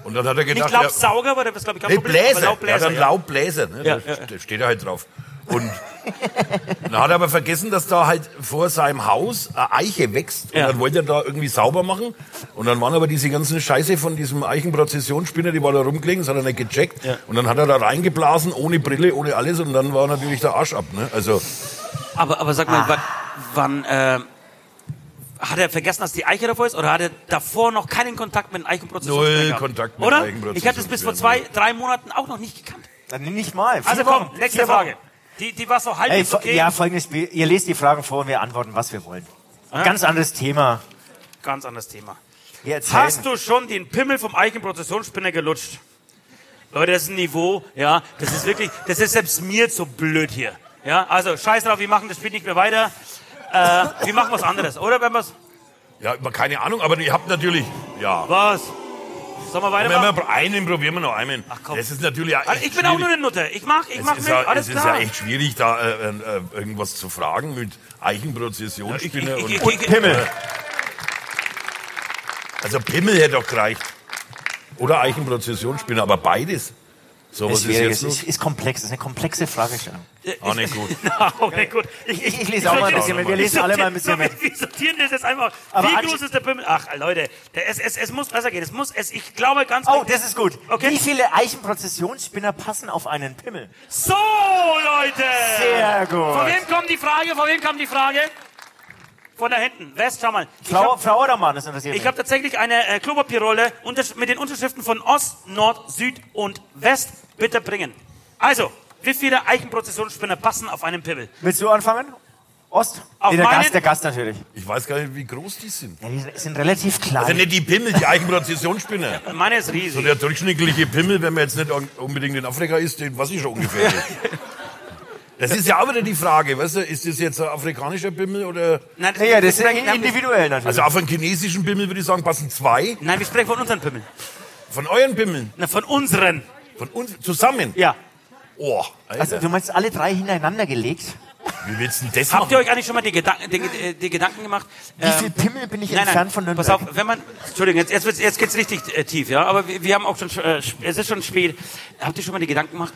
Und dann hat er gedacht, ja, Laubsauger, aber das glaube ich kein nee, Bläser. Er Laubbläser, ja. Laubbläser. Ne? Ja, da ja. st- steht er halt drauf. Und dann hat er aber vergessen, dass da halt vor seinem Haus eine Eiche wächst. Und Ja. dann wollte er da irgendwie sauber machen. Und dann waren aber diese ganzen Scheiße von diesem Eichenprozessionsspinner, die war da rumgelegen, das hat er nicht gecheckt. Ja. Und dann hat er da reingeblasen, ohne Brille, ohne alles. Und dann war natürlich der Arsch ab. Ne? Also, Aber, aber sag mal, wann, wann äh, hat er vergessen, dass die Eiche davor ist? Oder hat er davor noch keinen Kontakt mit dem Eichenprozessionsspinner Null gehabt? Kontakt mit Oder? dem Eichenprozessionsspinner, Ich hatte es bis vor zwei, drei Monaten auch noch nicht gekannt. Dann nicht mal. Also Vier komm, Wochen. nächste Vier Wochen. Frage. Die, die war so Ey, halbwegs fo- okay. Ja, folgendes Spiel. Ihr lest die Fragen vor und wir antworten, was wir wollen. Ganz anderes Thema. Ganz anderes Thema. Hast du schon den Pimmel vom Eichenprozessionsspinner gelutscht? Leute, das ist ein Niveau, ja, das ist wirklich, das ist selbst mir zu blöd hier. Ja, also scheiß drauf, wir machen das Spiel nicht mehr weiter. Äh, wir machen was anderes, oder? Wenn wir's, ja, keine Ahnung, aber ihr habt natürlich, ja. was? Sollen wir Wenn weitermachen? wir einen probieren wir noch einen. Ach, komm. Das ist natürlich auch Also ich bin auch nur schwierig. eine Nutte. Ich mach, ich es mach ist, mit, ja, alles es ist klar. ja echt schwierig, da äh, äh, irgendwas zu fragen mit Eichenprozessionsspinner Ich- und ich- Und Pimmel. also Pimmel hätte doch gereicht. Oder Eichenprozessionsspinner, aber beides. So was Ist, ist schwierig, jetzt ist, ist komplex, ist eine komplexe Fragestellung. Auch nicht gut. Oh, nee, gut. Ich, Ich- ich lese auch mal ein bisschen mit. Wir lesen alle mal ein bisschen mit. Wir sortieren das jetzt einfach. Aber Wie groß ist der Pimmel? Ach, Leute, der, es, es, es muss besser gehen. Es muss, es, ich glaube ganz Oh, das ist gut. Okay. Wie viele Eichenprozessionsspinner passen auf einen Pimmel? So, Leute! Sehr gut. Von wem kommt die Frage? Von wem kam die Frage? Von da hinten. West, schau mal. Frau, hab- Frau oder Mann, das interessiert Ich habe tatsächlich eine äh, Klopapierrolle mit den Unterschriften von Ost, Nord, Süd und West. Bitte bringen. Also, wie viele Eichenprozessionsspinner passen auf einen Pimmel? Willst du anfangen? Ost? Auf Nee, der meinen- Gast, der Gast natürlich. Ich weiß gar nicht, wie groß die sind. Ja, die sind relativ klein. Also nicht die Pimmel, die Eichenprozessionsspinner. Meine ist So riesig. der durchschnittliche Pimmel, wenn man jetzt nicht unbedingt in Afrika ist, den weiß ich schon ungefähr. Das ist ja auch wieder die Frage, weißt du, ist das jetzt ein afrikanischer Pimmel oder... Nein, ja, ja, das ist individuell natürlich. Also auf einen chinesischen Pimmel würde ich sagen, passen zwei. Nein, wir sprechen von unseren Pimmeln. Von euren Pimmeln. Na, von unseren. Von uns zusammen. Ja. Oh, Alter. also du meinst alle drei hintereinander gelegt? wie willst du denn das Habt machen? ihr euch eigentlich schon mal die, Gedanken, die, die, die Gedanken gemacht? Wie viel Pimmel bin ich Ähm, Nein, entfernt nein, von pass Nürnberg? auf, wenn man, Entschuldigung, jetzt, jetzt, wird's, jetzt geht's richtig äh, tief, ja, aber wir, wir haben auch schon, äh, es ist schon spät. Habt ihr schon mal die Gedanken gemacht,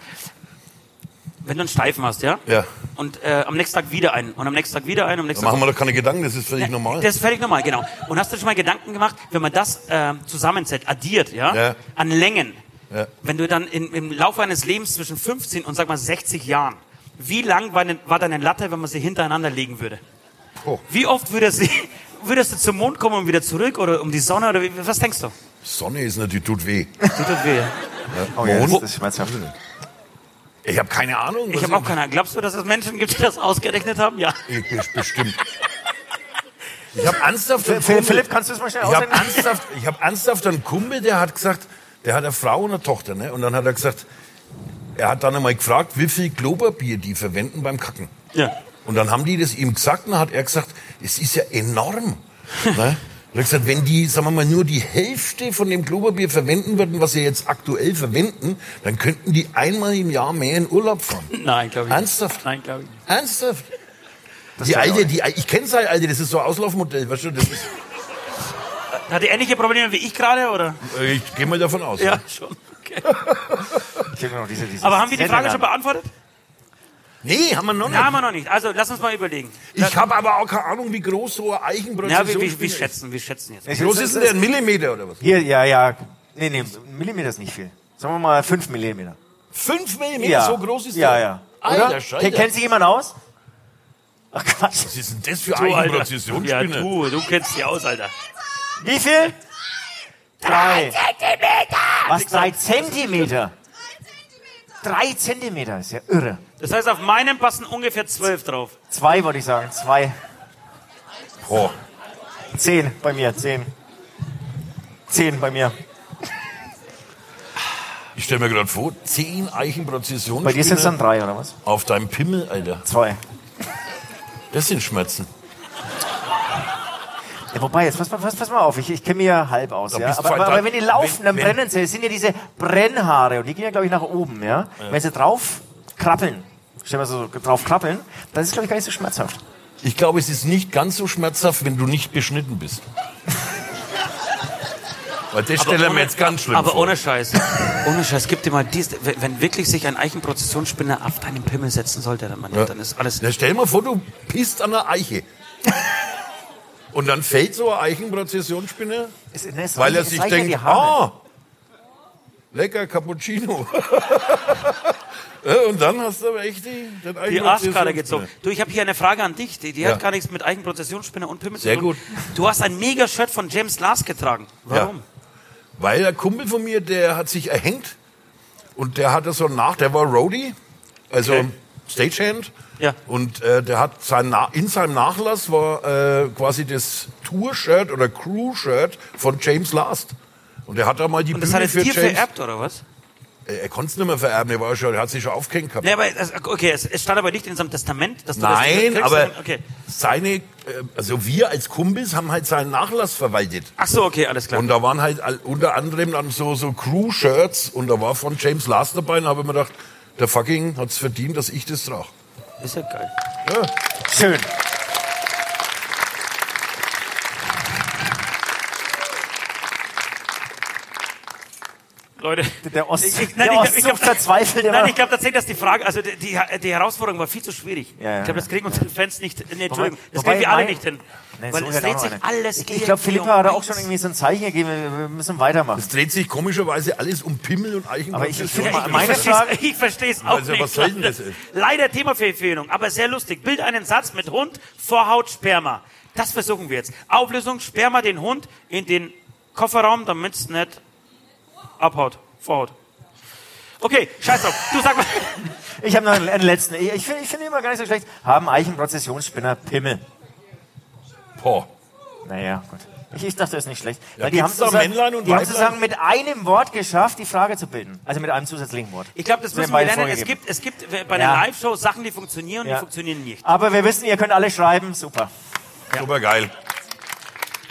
wenn du einen Steifen hast, ja? Ja. Und äh, am nächsten Tag wieder einen und am nächsten Tag wieder einen, am nächsten Da Tag machen wir doch keine Gedanken, das ist völlig Ja, normal. Das ist völlig normal, genau. Und hast du schon mal Gedanken gemacht, wenn man das äh, zusammenzählt, addiert, ja, Ja. an Längen, Ja. wenn du dann in, im Laufe eines Lebens zwischen 15 und sag mal 60 Jahren, wie lang war, denn, war deine Latte, wenn man sie hintereinander legen würde? Oh. Wie oft würdest du, würdest du zum Mond kommen und wieder zurück oder um die Sonne oder wie, was denkst du? Sonne ist natürlich, tut weh. Das tut weh. Oh ja, das Mond? ist schmerzhaft. Ich habe keine Ahnung. Ich habe auch keine Ahnung. Glaubst du, dass es Menschen gibt, die das ausgerechnet haben? Ja. Ich, best- bestimmt. Ich habe ernsthaft Philipp, Kumpel, kannst du das mal schnell ich habe ausrechnen? ernsthaft, ich hab ernsthaft einen Kumpel, der hat gesagt, der hat eine Frau und eine Tochter, ne? Und dann hat er gesagt, er hat dann einmal gefragt, wie viel Klopapier die verwenden beim Kacken. Ja. Und dann haben die das ihm gesagt, und dann hat er gesagt, es ist ja enorm. ne? Und er hat gesagt, wenn die, sagen wir mal, nur die Hälfte von dem Klopapier verwenden würden, was sie jetzt aktuell verwenden, dann könnten die einmal im Jahr mehr in Urlaub fahren. Nein, glaube ich. nicht. Ernsthaft? Nein, glaube ich. nicht. Ernsthaft? Die alte, die, ich kenne halt alte, das ist so ein Auslaufmodell, weißt du, das ist, Hat die ähnliche Probleme wie ich gerade, oder? Äh, Ich gehe mal davon aus. Ja, schon. Okay. Ich hab noch diese, dieses Aber haben wir die Frage schon beantwortet? Nee, haben wir noch nicht. Ja, haben wir noch nicht. Also, lass uns mal überlegen. ich habe aber auch keine Ahnung, wie groß so ein Ja, Eichenprozession wir, wir, wir ist. schätzen, wir schätzen jetzt. Wie groß ist denn der? Ein Millimeter oder was? Hier, ja, ja. Nee, nee, Millimeter ist nicht viel. Sagen wir mal 5 Millimeter. Fünf Millimeter, Ja. so groß ist ja, der? Ja, Alter, Oder? Scheiße. Kennt sich jemand aus? Ach Quatsch. Was ist denn das für Du, Alter. Ja, Eichenprozessionsspinne? du, du kennst die aus, Alter. Wie viel? Drei Zentimeter. Was? Drei Zentimeter? Drei Zentimeter, ist ja irre. Das heißt, auf meinem passen ungefähr zwölf drauf. Zwei wollte ich sagen, zwei. Oh, Zehn bei mir, zehn. Zehn bei mir. ich stelle mir gerade vor, zehn Bei dir sind es dann drei, oder was? auf deinem Pimmel, Alter. Zwei. Das sind Schmerzen. Ja, wobei, jetzt pass, mal- pass, pass mal auf, ich, ich kenne mich ja halb aus, ja. Aber, aber, aber wenn die laufen, dann wenn- wenn- brennen sie. Das sind ja diese Brennhaare und die gehen ja, glaube ich, nach oben, ja. Wenn sie drauf krabbeln, stell mal so drauf krabbeln, dann ist es, glaube ich, gar nicht so schmerzhaft. Ich glaube, es ist nicht ganz so schmerzhaft, wenn du nicht beschnitten bist. Weil das stelle ich mir jetzt ganz schlimm Aber vor. ohne Scheiß. Ohne Scheiß, gib dir mal dies. Wenn wirklich sich ein Eichenprozessionsspinner auf deinen Pimmel setzen sollte, dann, Ja. dann ist alles. Na, stell dir mal vor, du pisst an einer Eiche. Und dann fällt so eine Eichenprozessionsspinne, Es, ne, es weil er sich ja denkt, die Haare. ah, lecker Cappuccino. Ja, Und dann hast du aber echt die, den Die Arschkarte Eichenprozessionsspinne. gezogen. Du, ich habe hier eine Frage an dich. Die, die Ja. hat gar nichts mit Eichenprozessionsspinner und Pimmel Sehr zu tun. gut. Du hast ein Mega-Shirt von James Last getragen. Warum? Weil der Kumpel von mir, der hat sich erhängt und der hatte so nach, der war Roadie, also Okay. Stagehand. Ja. Und äh, der hat sein Na in seinem Nachlass war äh, quasi das Tour-Shirt oder Crew-Shirt von James Last. Und der hat da mal die Und das Bühne hat für er dir James. vererbt, oder was? Äh, Er konnte es nicht mehr vererben, der war schon, der hat sich schon aufgehängt gehabt. Nee, aber, es- okay, es, es stand aber nicht in seinem Testament, dass du Nein, das aber Okay. seine, äh, also wir als Kumpels haben halt seinen Nachlass verwaltet. Ach so, okay, alles klar. Und da waren halt unter anderem dann so, so Crew-Shirts und da war von James Last dabei und da habe ich mir gedacht, der fucking hat's verdient, dass ich das trage. Ist ja geil. Ja. Schön. Leute. Der Ost, Ich- ich- nein, der ich- ich- Ostzug verzweifelt immer. Nein, ich glaube tatsächlich, dass die Frage, also die, die, die Herausforderung war viel zu schwierig. Ja, ja. Ich glaube, das kriegen unsere Fans nicht, nee, Entschuldigung, das wobei kriegen wir alle mein- nicht hin. Nee, weil so es dreht sich eine. alles Ich, ich glaube, Philippa hat auch schon irgendwie so ein Zeichen gegeben, wir müssen weitermachen. Es dreht sich komischerweise alles um Pimmel und Eichenprozession. Aber ich- ich ich, meine Frage- Ich verstehe es auch Also, nicht. was soll denn das? Leider Themafehlung, aber sehr lustig. Bild einen Satz mit Hund, Vorhaut, Sperma. Das versuchen wir jetzt. Auflösung, Sperma den Hund in den Kofferraum, damit es nicht abhaut. Vorhaut. Okay, scheiß drauf. Du sag mal. Ich habe noch einen, letzten. Ich, ich finde ich finde immer gar nicht so schlecht. Haben Eichenprozessionsspinner Pimmel? Boah. Naja, gut. Ich, ich dachte, das ist nicht schlecht. Ja, Weil die haben da sozusagen, Männlein und die haben Weiblein? sozusagen mit einem Wort geschafft, die Frage zu bilden. Also mit einem zusätzlichen Wort. Ich glaube, das müssen wir lernen. Es gibt, es gibt bei Ja. einer Live-Show Sachen, die funktionieren und Ja. die funktionieren nicht. Aber wir wissen, ihr könnt alle schreiben. Super. Super geil.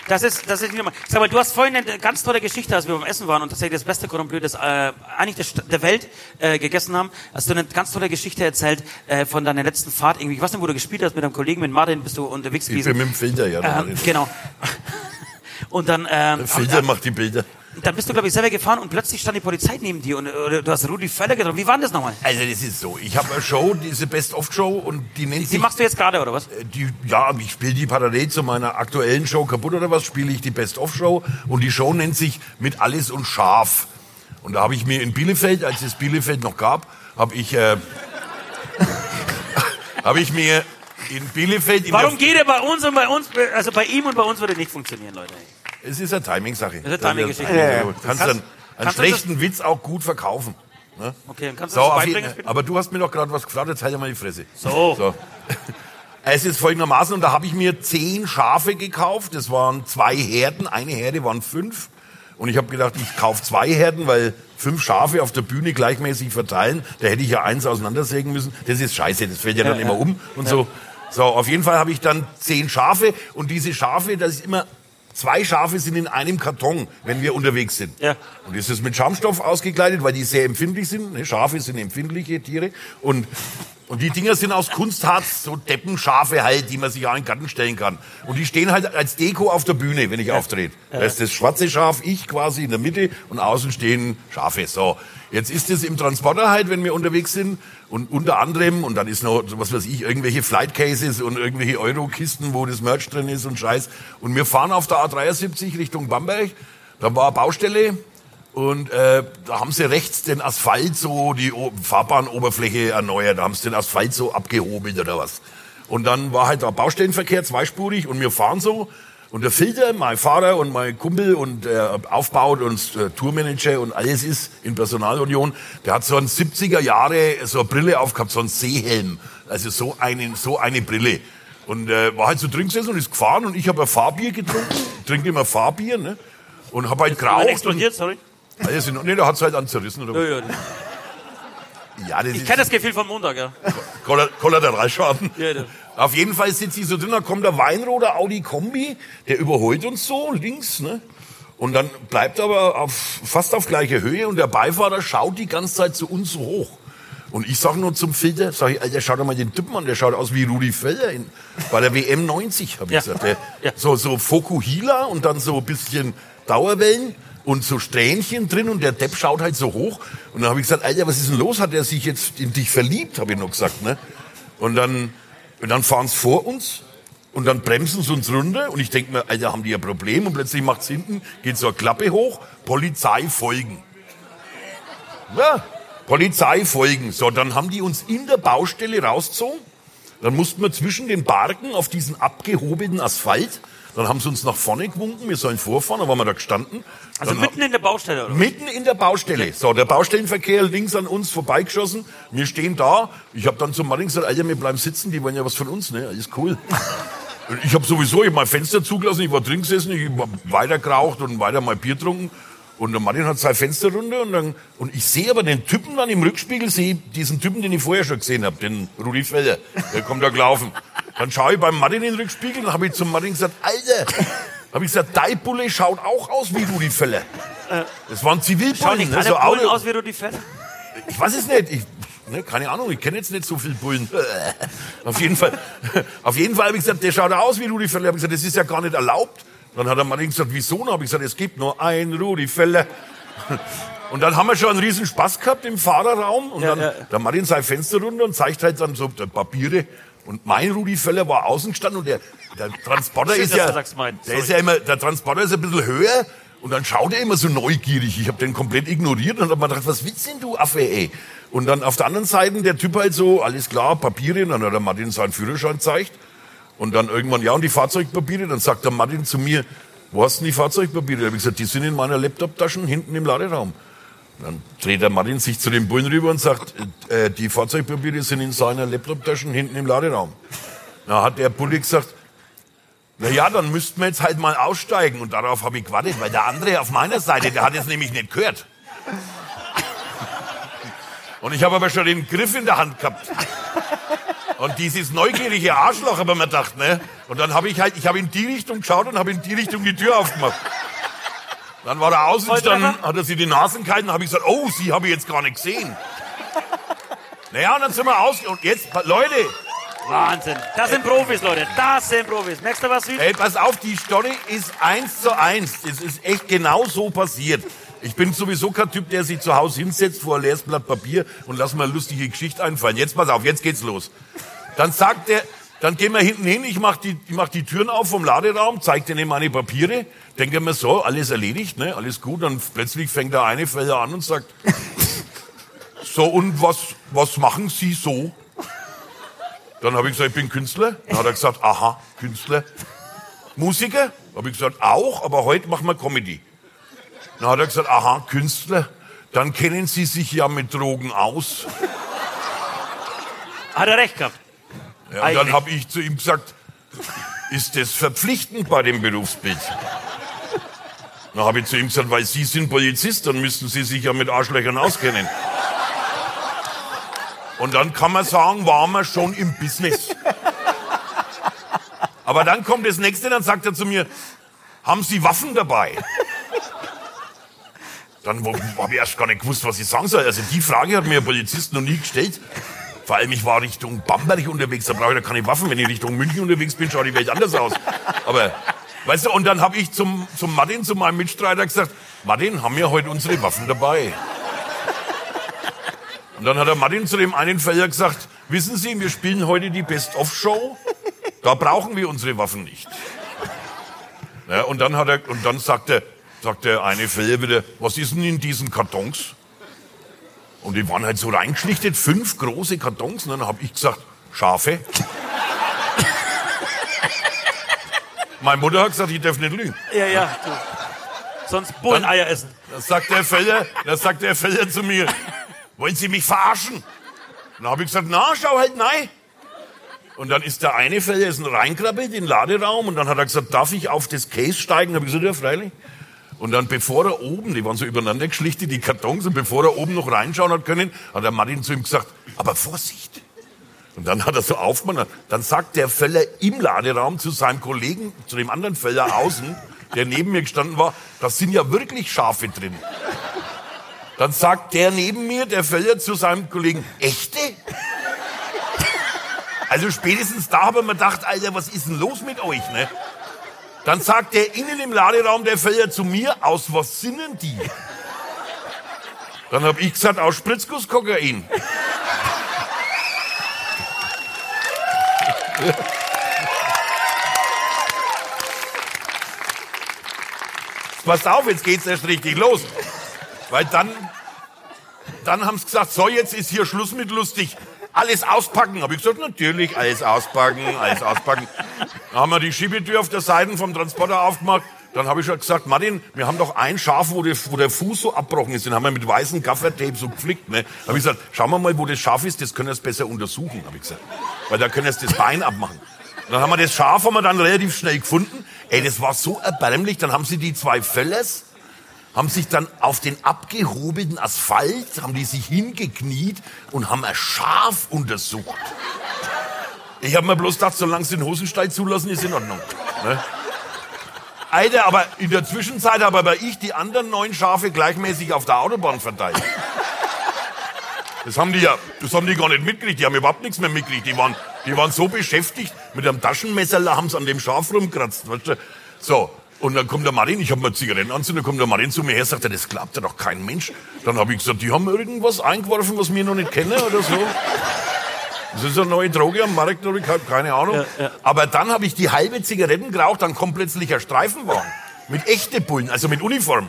Das ist, das ist nicht normal. Sag mal, du hast vorhin eine ganz tolle Geschichte, als wir beim Essen waren und tatsächlich das beste Cordon Bleu, das äh, eigentlich der, St- der Welt äh, gegessen haben. Hast du eine ganz tolle Geschichte erzählt äh, von deiner letzten Fahrt irgendwie. Ich weiß nicht, wo du gespielt hast mit deinem Kollegen, mit Martin, bist du unterwegs Ich gewesen. bin mit dem Filter, ja. ähm, genau. Und dann, ähm, Der Filter macht die Bilder. Dann bist du, glaube ich, selber gefahren und plötzlich stand die Polizei neben dir und oder du hast Rudi Völler getroffen. Wie war das nochmal? Also das ist so, ich habe eine Show, diese Best-of-Show und die nennt Die sich... machst du jetzt gerade, oder was? die, ja, ich spiele die parallel zu meiner aktuellen Show kaputt oder was, spiele ich die Best-of-Show und die Show nennt sich Mit alles und scharf. Und da habe ich mir in Bielefeld, als es Bielefeld noch gab, habe ich, äh, habe ich mir in Bielefeld... In Warum geht er bei uns und bei uns, also bei ihm und bei uns würde nicht funktionieren, Leute? Es ist eine Timing-Sache. Das ist eine Timing-Geschichte. Ja, Ja, ja. Du kannst, Kannst- dann einen schlechten Witz auch gut verkaufen. Ne? Okay, dann kannst du So, das beibringen jeden, aber du hast mir doch gerade was gefragt, jetzt halt ja mal die Fresse. So. so. Es ist folgendermaßen, und da habe ich mir zehn Schafe gekauft. Das waren zwei Herden, eine Herde waren fünf. Und ich habe gedacht, ich kaufe zwei Herden, weil fünf Schafe auf der Bühne gleichmäßig verteilen, da hätte ich ja eins auseinandersägen müssen. Das ist scheiße, das fällt ja dann Ja, immer ja. um und so. So, auf jeden Fall habe ich dann zehn Schafe und diese Schafe, das ist immer, zwei Schafe sind in einem Karton, wenn wir unterwegs sind. Ja. Und das ist mit Schaumstoff ausgekleidet, weil die sehr empfindlich sind. Ne, Schafe sind empfindliche Tiere. Und Und die Dinger sind aus Kunstharz, so Deppenschafe halt, die man sich auch in den Garten stellen kann. Und die stehen halt als Deko auf der Bühne, wenn ich auftrete. Da ist das schwarze Schaf, ich quasi in der Mitte und außen stehen Schafe. So, jetzt ist es im Transporter halt, wenn wir unterwegs sind und unter anderem, und dann ist noch, was weiß ich, irgendwelche Flight Cases und irgendwelche Eurokisten, wo das Merch drin ist und Scheiß. Und wir fahren auf der A73 Richtung Bamberg. Da war eine Baustelle und äh, da haben sie rechts den Asphalt so, die o Fahrbahnoberfläche erneuert, da haben sie den Asphalt so abgehobelt oder was. Und dann war halt der Baustellenverkehr zweispurig und wir fahren so. Und der Filter, mein Fahrer und mein Kumpel und der aufbaut und äh, Tourmanager und alles ist in Personalunion, der hat so ein 70er Jahre so eine Brille aufgehabt, so ein Seehelm. Also so, einen, so eine Brille. Und äh, war halt so drin gesessen und ist gefahren und ich habe ein Fahrbier getrunken, trinke immer Fahrbier, ne? Und habe halt geraucht. explodiert, sorry. Also, nee, da hat's halt an zerrissen. Oder? Ja, ja. Ja, das Ich kenne das Gefühl vom Montag, ja. Kollateralschaden. Ja, ja. Auf jeden Fall sitzt ich so drin, da kommt der weinroter Audi Kombi, der überholt uns so links, ne? Und dann bleibt er aber auf, fast auf gleicher Höhe und der Beifahrer schaut die ganze Zeit zu uns so hoch. Und ich sag nur zum Filter, sag ich, Alter, schau doch mal den Typen an, der schaut aus wie Rudi Völler in, bei der WM 90, hab ich Ja. gesagt. Der, Ja. So, so Fokuhila und dann so ein bisschen Dauerwellen und so Strähnchen drin und der Depp schaut halt so hoch. Und dann habe ich gesagt, Alter, was ist denn los? Hat er sich jetzt in dich verliebt, habe ich noch gesagt, ne? Und dann, und dann fahren sie vor uns und dann bremsen sie uns runter und ich denke mir, Alter, haben die ein Problem? Und plötzlich macht's hinten, geht so eine Klappe hoch, Polizei folgen. Ja, Polizei folgen. So, dann haben die uns in der Baustelle rausgezogen. Dann mussten wir zwischen den Barken auf diesen abgehobelten Asphalt. Dann haben sie uns nach vorne gewunken, wir sollen vorfahren, dann waren wir da gestanden. Also dann mitten in der Baustelle, oder? Mitten in der Baustelle. So, der Baustellenverkehr links an uns vorbeigeschossen. Wir stehen da. Ich habe dann zum Martin gesagt, Alter, wir bleiben sitzen, die wollen ja was von uns, ne? Alles cool. Ich habe sowieso, ich hab mein Fenster zugelassen, ich war drin gesessen, ich hab weiter geraucht und weiter mal Bier getrunken. Und der Martin hat sein Fenster runter und dann, und ich sehe aber den Typen dann im Rückspiegel, sehe diesen Typen, den ich vorher schon gesehen habe, den Rudi Feller, der kommt da gelaufen. Dann schaue ich beim Martin in den Rückspiegel und habe ich zum Martin gesagt, Alter, habe ich gesagt, dein Bulle schaut auch aus wie Rudi Feller. Das waren Zivilbullen, nicht ne, so Bullen aus wie Rudi Völler? ich weiß es nicht. Ich, ne, keine Ahnung, ich kenne jetzt nicht so viel Bullen. auf jeden Fall, auf jeden Fall habe ich gesagt, der schaut aus wie Rudi Völler. Ich gesagt, das ist ja gar nicht erlaubt. Dann hat der Mann gesagt, wieso? Dann habe ich gesagt, es gibt nur einen Rudi Völler. Und dann haben wir schon einen riesen Spaß gehabt im Fahrerraum. Und Ja, dann ja. der Martin sein Fenster runter und zeigt halt dann so Papiere. Und mein Rudi Völler war außen gestanden und der, der Transporter Schön, ist ja, du sagst mein. der ist ja immer, der Transporter ist ein bisschen höher. Und dann schaut er immer so neugierig. Ich habe den komplett ignoriert und habe mir gedacht, was willst denn du, Affe, ey? Und dann auf der anderen Seite der Typ halt so, alles klar, Papiere. Und dann hat der Martin seinen Führerschein gezeigt. Und dann irgendwann, ja, und die Fahrzeugpapiere. Dann sagt der Martin zu mir, wo hast du denn die Fahrzeugpapiere? Da habe ich gesagt, die sind in meiner Laptoptaschen hinten im Laderaum. Dann dreht der Martin sich zu den Bullen rüber und sagt, äh, die Fahrzeugpapiere sind in seiner Laptoptaschen hinten im Laderaum. Da hat der Bulle gesagt, na ja, dann müssten wir jetzt halt mal aussteigen. Und darauf habe ich gewartet, weil der andere auf meiner Seite, der hat es nämlich nicht gehört. Und ich habe aber schon den Griff in der Hand gehabt. Und dieses neugierige Arschloch habe ich mir gedacht, ne? Und dann habe ich halt, ich habe in die Richtung geschaut und habe in die Richtung die Tür aufgemacht. Dann war er außen, dann hat er sich die Nasen gehalten, habe ich gesagt, oh, sie habe ich jetzt gar nicht gesehen. Naja, und dann sind wir aus, und jetzt, Leute, Wahnsinn. Das sind Profis, Leute. Das sind Profis. Merkst du was, Süd? Ey, pass auf, die Story ist eins zu eins. Das ist echt genau so passiert. Ich bin sowieso kein Typ, der sich zu Hause hinsetzt vor ein leeres Blatt Papier und lass mal eine lustige Geschichte einfallen. Jetzt pass auf, jetzt geht's los. Dann sagt der, dann gehen wir hinten hin, ich mach die, ich mach die Türen auf vom Laderaum, zeig denen meine Papiere, denke mir so, alles erledigt, ne, alles gut. Dann plötzlich fängt der eine Feller an und sagt, so und was, was machen Sie so? Dann habe ich gesagt, ich bin Künstler. Dann hat er gesagt, aha, Künstler. Musiker? Habe ich gesagt, auch, aber heute machen wir Comedy. Dann hat er gesagt, aha, Künstler. Dann kennen Sie sich ja mit Drogen aus. Hat er recht gehabt. Ja, und dann habe ich zu ihm gesagt, ist das verpflichtend bei dem Berufsbild? Dann habe ich zu ihm gesagt, weil Sie sind Polizist, dann müssten Sie sich ja mit Arschlöchern auskennen. Und dann kann man sagen, waren wir schon im Business. Aber dann kommt das nächste, dann sagt er zu mir, haben Sie Waffen dabei? Dann habe ich erst gar nicht gewusst, was ich sagen soll. Also die Frage hat mir ein Polizist noch nie gestellt. Vor allem, ich war Richtung Bamberg unterwegs, da brauche ich da keine Waffen. Wenn ich Richtung München unterwegs bin, schaut die Welt anders aus. Aber, weißt du, und dann habe ich zum, zum Martin, zu meinem Mitstreiter gesagt, Martin, haben wir heute unsere Waffen dabei? Und dann hat der Martin zu dem einen Feller gesagt, wissen Sie, wir spielen heute die Best-of-Show, da brauchen wir unsere Waffen nicht. Ja, und dann hat er, und dann sagt sagt der eine Feller wieder, was ist denn in diesen Kartons? Und die waren halt so reingeschlichtet, fünf große Kartons. Und dann habe ich gesagt, Schafe. Meine Mutter hat gesagt, ich darf nicht lügen. Ja, ja. Du. Sonst Bulleneier essen. Da sagt der Feller, da sagt der Feller zu mir, wollen Sie mich verarschen? Dann habe ich gesagt, na, schau halt nein. Und dann ist der eine Feller ist ein reinkrabbelt in den Laderaum und dann hat er gesagt, darf ich auf das Case steigen? Habe ich gesagt, ja, freilich. Und dann, bevor er oben, die waren so übereinander geschlichtet, die Kartons, und bevor er oben noch reinschauen hat können, hat der Martin zu ihm gesagt, aber Vorsicht. Und dann hat er so aufgemacht, dann sagt der Völler im Laderaum zu seinem Kollegen, zu dem anderen Völler außen, der neben mir gestanden war, da sind ja wirklich Schafe drin. Dann sagt der neben mir, der Völler, zu seinem Kollegen, echte? Also spätestens da haben wir gedacht, Alter, was ist denn los mit euch, ne? Dann sagt der innen im Laderaum der Feller zu mir, aus was sind denn die? Dann habe ich gesagt, aus Spritzgusskokain. Pass auf, jetzt geht's erst richtig los. Weil dann, dann haben sie gesagt, so, jetzt ist hier Schluss mit lustig. Alles auspacken. Habe ich gesagt, natürlich, alles auspacken, alles auspacken. Dann haben wir die Schiebetür auf der Seite vom Transporter aufgemacht. Dann habe ich schon gesagt, Martin, wir haben doch ein Schaf, wo der, wo der Fuß so abbrochen ist. Den haben wir mit weißem Gaffertape so geflickt. Ne? Da habe ich gesagt, schauen wir mal, wo das Schaf ist. Das können wir es besser untersuchen, habe ich gesagt. Weil da können wir das Bein abmachen. Und dann haben wir das Schaf haben wir dann relativ schnell gefunden. Ey, das war so erbärmlich. Dann haben sie die zwei Föllers, haben sich dann auf den abgehobelten Asphalt, haben die sich hingekniet und haben ein Schaf untersucht. Ich habe mir bloß gedacht, solange sie den Hosenstall zulassen, ist in Ordnung. Ne? Alter, aber in der Zwischenzeit habe aber ich die anderen neun Schafe gleichmäßig auf der Autobahn verteilt. Das haben die ja, das haben die gar nicht mitgekriegt. Die haben überhaupt nichts mehr mitgekriegt. Die waren, die waren so beschäftigt mit einem Taschenmesser, haben sie an dem Schaf rumkratzt. Weißt du? So. Und dann kommt der Martin, ich habe mir Zigaretten anzünden, dann kommt der Martin zu mir her, sagt er, das glaubt ja doch kein Mensch. Dann habe ich gesagt, die haben irgendwas eingeworfen, was wir noch nicht kennen oder so. Das ist eine neue Droge am Markt, oder ich habe keine Ahnung. Ja, ja. Aber dann habe ich die halbe Zigaretten geraucht, dann kommt plötzlich ein Streifenwagen. Mit echten Bullen, also mit Uniform.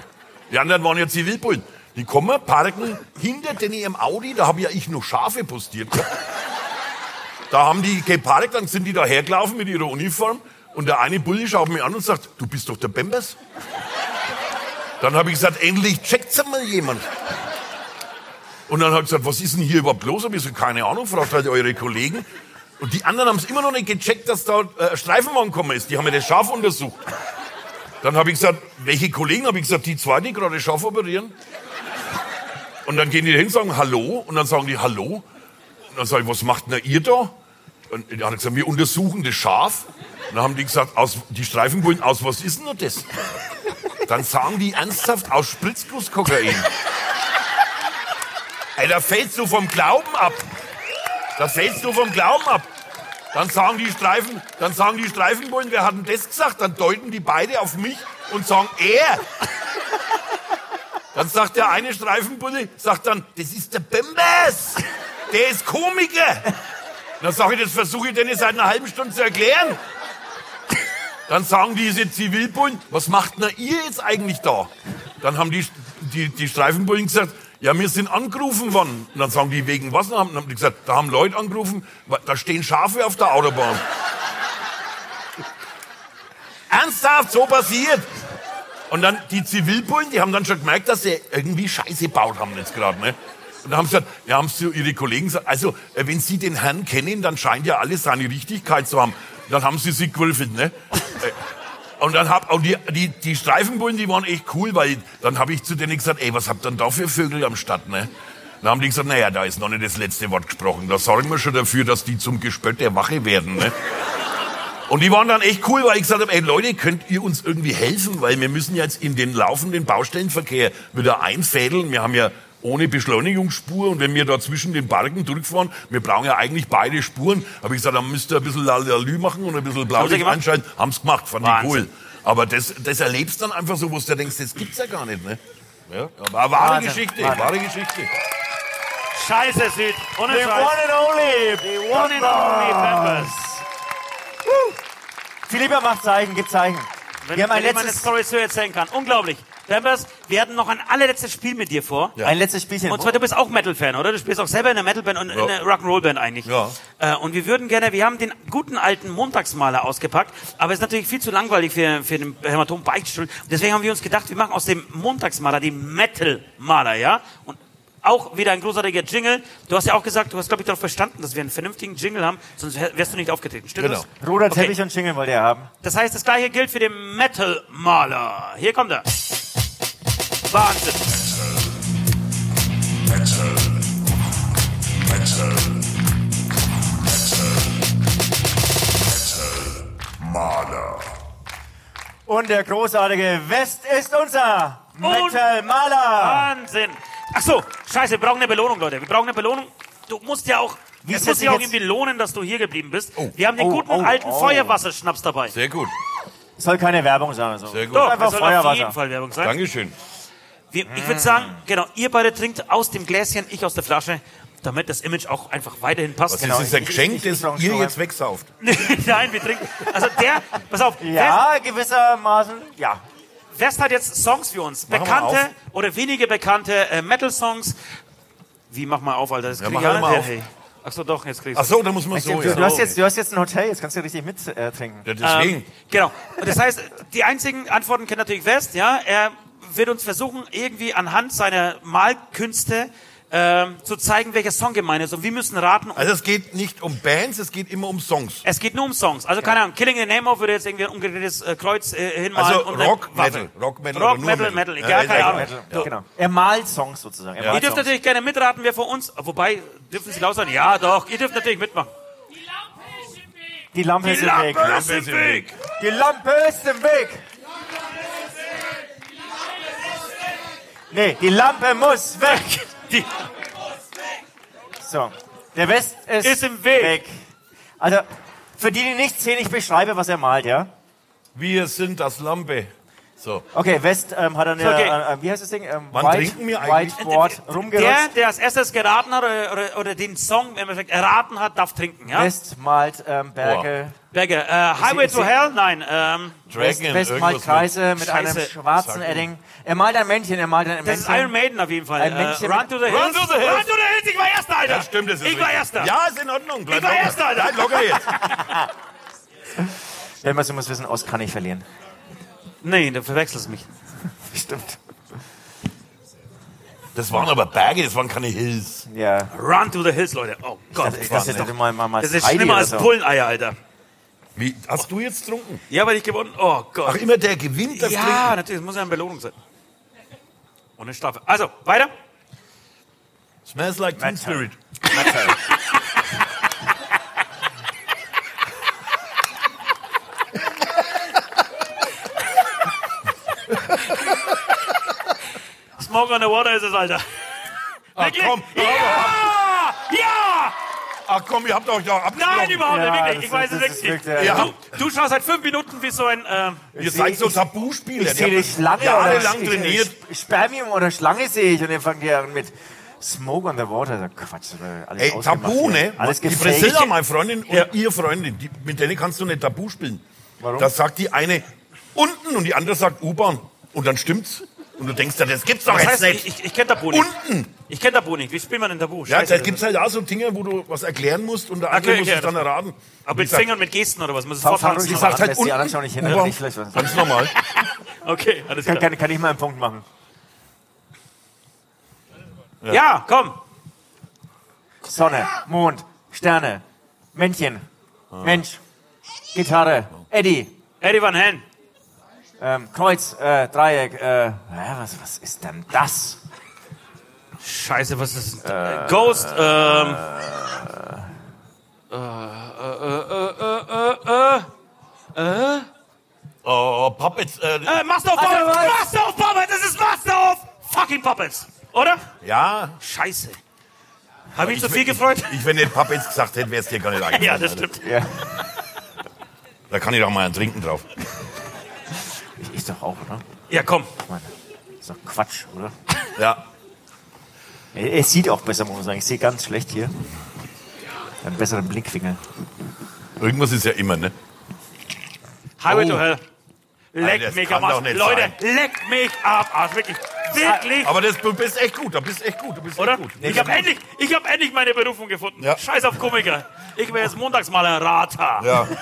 Die anderen waren ja Zivilbullen. Die kommen, parken hinter den ihrem Audi, da habe ja ich nur Schafe postiert. Da haben die geparkt, dann sind die da hergelaufen mit ihrer Uniform und der eine Bulle schaut mich an und sagt, du bist doch der Bembers. Dann habe ich gesagt, endlich checkt's mal jemand. Und dann hat er gesagt, was ist denn hier überhaupt los? Hab ich so, keine Ahnung, fragt halt eure Kollegen. Und die anderen haben es immer noch nicht gecheckt, dass da äh, Streifenwagen gekommen ist. Die haben mir das Schaf untersucht. Dann habe ich gesagt, welche Kollegen? Habe ich gesagt, die zwei, die gerade Schaf operieren. Und dann gehen die hin und sagen Hallo. Und dann sagen die Hallo. Und dann sage ich, was macht denn ihr da? Und er hat gesagt, wir untersuchen das Schaf. Dann haben die gesagt, aus, die Streifenbullen, aus was ist denn das? Dann sagen die ernsthaft, aus Spritzgusskokain. Ey, da fällst du vom Glauben ab. Da fällst du vom Glauben ab. Dann sagen die Streifen, dann sagen die Streifenbullen, wer hat denn das gesagt? Dann deuten die beide auf mich und sagen, er. Dann sagt der eine Streifenbulle, sagt dann, das ist der Bembers. Der ist Komiker. Dann sage ich, das versuche ich denen seit einer halben Stunde zu erklären. Dann sagen diese Zivilbullen, was macht denn ihr jetzt eigentlich da? Dann haben die, die, die Streifenbullen gesagt, ja, wir sind angerufen worden. Und dann sagen die, wegen was? Dann haben die gesagt, da haben Leute angerufen, da stehen Schafe auf der Autobahn. Ernsthaft, so passiert. Und dann die Zivilbullen, die haben dann schon gemerkt, dass sie irgendwie Scheiße gebaut haben jetzt gerade. Ne? Und dann haben sie gesagt, ja, haben sie ihre Kollegen gesagt, also äh, wenn sie den Herrn kennen, dann scheint ja alles seine Richtigkeit zu haben. Dann haben sie sich gewürfelt, ne? Äh, Und dann hab, und die, die, die Streifenbullen, die waren echt cool, weil dann habe ich zu denen gesagt, ey, was habt ihr denn da für Vögel am Start, ne? Dann haben die gesagt, naja, da ist noch nicht das letzte Wort gesprochen. Da sorgen wir schon dafür, dass die zum Gespött der Wache werden, ne? Und die waren dann echt cool, weil ich gesagt habe, ey Leute, könnt ihr uns irgendwie helfen? Weil wir müssen jetzt in den laufenden Baustellenverkehr wieder einfädeln. Wir haben ja ohne Beschleunigungsspur und wenn wir da zwischen den Bergen durchfahren, wir brauchen ja eigentlich beide Spuren, habe ich gesagt, dann müsst ihr ein bisschen Lalü machen und ein bisschen Blaulicht gemacht? einschalten. Haben's gemacht, fand ich Wahnsinn. cool. Aber das, das erlebst dann einfach so, wo du denkst, das gibt's ja gar nicht, ne? Ja, aber eine wahre Wahnsinn, Geschichte, Wahnsinn. wahre Geschichte. Scheiße, Süd. Ohne The Scheiß. one and only, the One and only Members. Philippa macht Zeichen, gibt Zeichen. Wenn, haben wenn ich meine letztes, Story so erzählen kann. Unglaublich. Members, wir hatten noch ein allerletztes Spiel mit dir vor. Ja. ein letztes Spielchen. Und zwar, du bist auch Metal-Fan, oder? Du spielst auch selber in einer Metal-Band und in einer Rock'n'Roll-Band eigentlich. Ja. Äh, und wir würden gerne, wir haben den guten alten Montagsmaler ausgepackt, aber es ist natürlich viel zu langweilig für, für den Hämatom Beichtstuhl. Deswegen haben wir uns gedacht, wir machen aus dem Montagsmaler den Metal-Maler, ja? Und auch wieder ein großartiger Jingle. Du hast ja auch gesagt, du hast, glaube ich, darauf verstanden, dass wir einen vernünftigen Jingle haben, sonst wär- wärst du nicht aufgetreten. Stimmt Genau. das? Roter Okay. Teppich und Jingle wollt ihr haben. Das heißt, das gleiche gilt für den Metal-Maler. Hier kommt er. Wahnsinn. Und der großartige West ist unser Metal Maler. Wahnsinn. Ach so, scheiße, wir brauchen eine Belohnung, Leute. Wir brauchen eine Belohnung. Du musst ja auch, Wie es muss sich auch irgendwie lohnen, dass du hier geblieben bist. Wir haben den Oh, guten oh, alten oh. Feuerwasserschnaps dabei. Sehr gut, Soll keine Werbung sein. So. sehr gut. Doch, einfach soll auf Feuerwasser. jeden Fall Werbung sein. Dankeschön. Wir, ich würde sagen, genau, ihr beide trinkt aus dem Gläschen, ich aus der Flasche, damit das Image auch einfach weiterhin passt. Was Genau, ist das ein Geschenk, ich- ich- ich das ihr jetzt wegsauft? Nein, wir trinken. Also der, pass auf, Ja, gewissermaßen, ja. West hat jetzt Songs für uns. Machen Bekannte oder wenige bekannte äh, Metal-Songs. Wie, mach mal auf, Alter. Das krieg mach ich alle mal auf. Hey. Ach so, doch, jetzt kriegst Ach so, da muss man so. du, ja. du, hast jetzt, du hast jetzt ein Hotel, jetzt kannst du richtig mit äh, trinken. Ja, deswegen. Ähm, genau. Und das heißt, die einzigen Antworten kennt natürlich West, ja. Er wird uns versuchen, irgendwie anhand seiner Malkünste ähm, zu zeigen, welcher Song gemeint ist. Und wir müssen raten. Also es geht nicht um Bands, es geht immer um Songs. es geht nur um Songs. Also keine Ahnung, Killing in the Name of würde jetzt irgendwie ein umgedrehtes äh, Kreuz äh, hinmalen. Also Rock. Metal, Rock, Metal Rock, oder nur Metal, Metal. Metal, Ja, egal, ist keine. Ahnung. Ja, genau. Er malt Songs sozusagen. Er Ihr dürft Songs. natürlich gerne mitraten, wer von uns, wobei, dürfen Sie laut sein? Ja, doch, ihr dürft natürlich mitmachen. Die Lampe ist im Weg. Lampe ist im Weg. Die Lampe ist im Weg. Nee, die Lampe muss weg. Die, So, der West ist, Ist im Weg. Also, für die, die nicht sehen, ich beschreibe, was er malt, ja? Wir sind das Lampe. So. Okay, West ähm, hat eine, Okay. äh, äh, wie heißt das Ding? Ähm, Wann trinken wir eigentlich? Whiteboard der, rumgerutscht. der als erstes geraten hat oder, oder, oder den Song im Endeffekt erraten hat, darf trinken, ja? West malt ähm, Berge. Berge, äh, Highway Ich to Hell? Nein, ähm, Dragon, West malt irgendwas Kreise mit, einem schwarzen Edding. Er malt ein Männchen, er malt ein das Männchen. ist Iron Maiden auf jeden Fall. Ein Äh, Männchen Run mit- to the Hills. Run to the Hills. Run to the Hills, ich war Erster, Alter. Ja, stimmt, das ist Ich war richtig. Erster. Ja, ist in Ordnung. Bleib Ich war locker. Erster, Alter. Bleib locker jetzt. Wenn man so muss wissen, aus kann ich verlieren. Nee, du verwechselst mich. Stimmt. Das waren aber Berge, das waren keine Hills. Ja. Run to the Hills, Leute. Oh Gott, Das, ey, das, das, ist doch mal, mal, mal das ist Heidi schlimmer als so. Bulleneier, Alter. Wie, hast du jetzt getrunken? Ja, weil ich gewonnen. Oh Gott. Ach, immer der gewinnt das ja, Trinken. natürlich, das muss ja eine Belohnung sein. Und eine Strafe. Also, weiter. Smells like Teen Spirit. Smoke on the Water ist es, Alter. Ach Wirklich? komm, Ja! Ach komm, ihr habt euch doch abgesprochen. Nein, überhaupt nicht, wirklich. Ich weiß es wirklich nicht. ja. Du, du schaust seit fünf Minuten wie so ein... Ähm, Ihr seid so Tabuspieler. Ich sehe die Schlange jahrelang trainiert. Ich, Spermium oder Schlange sehe ich und ihr fangt ja an mit Smoke on the Water. So Quatsch, äh, alles Ey, Tabu, hier. ne? Alles die. Priscilla, meine Freundin und Ja. ihr Freundin, die, mit denen kannst du nicht Tabu spielen. Warum? Da sagt die eine unten und die andere sagt U-Bahn. Und dann stimmt's. Und du denkst, ja, das gibt's doch was jetzt heißt, nicht. ich, ich, ich kenne Tabu nicht. Unten! Ich kenne Tabu nicht. Wie spielt man denn Tabu? Ja, Scheiße. da gibt's halt auch so Dinge, wo du was erklären musst und der andere Okay, muss okay, es dann erraten. Aber mit gesagt, Fingern, mit Gesten oder was? Muss es fortfahren? Die sagt halt die unten. schon nicht hin. U-Bahn. Nicht Ganz normal. Okay, alles Kann, klar. kann, kann ich mal einen Punkt machen? Ja, komm. Sonne, Mond, Sterne, Männchen, Mensch, Gitarre, Eddie, Eddie Van Halen. Ähm, Kreuz, äh, Dreieck, äh, ja, was, was ist denn das? Scheiße, was ist äh, Ghost, ähm. Äh, äh, äh, äh, äh, äh, Oh, Puppets. Äh, äh, Master of Puppets! Master of Puppets! Das ist Master of fucking Puppets! Oder? Ja. Scheiße. Habe ich Ich, so viel ich, gefreut? Ich, wenn nicht Papa jetzt gesagt hätte, wäre es dir gar nicht eingefallen. Ja, das stimmt. Ja. Da kann ich doch mal einen trinken drauf. Ich, ich doch auch, oder? Ja, komm. Mann, ist doch Quatsch, oder? Ja. Er, er sieht auch besser, muss man sagen. Ich sehe ganz schlecht hier. Einen besseren Blickwinkel. Irgendwas ist ja immer, ne? Highway Oh. to Hell. Leck Alter, das mich am Arsch. Leute, sein. leck mich ab Arsch. Wirklich. Wirklich. Aber das, du bist echt gut, du bist echt gut, du bist Oder? echt gut. Ich habe endlich, ich hab endlich meine Berufung gefunden. Ja. Scheiß auf Komiker. Ich will jetzt montags mal ein Rata. Ja.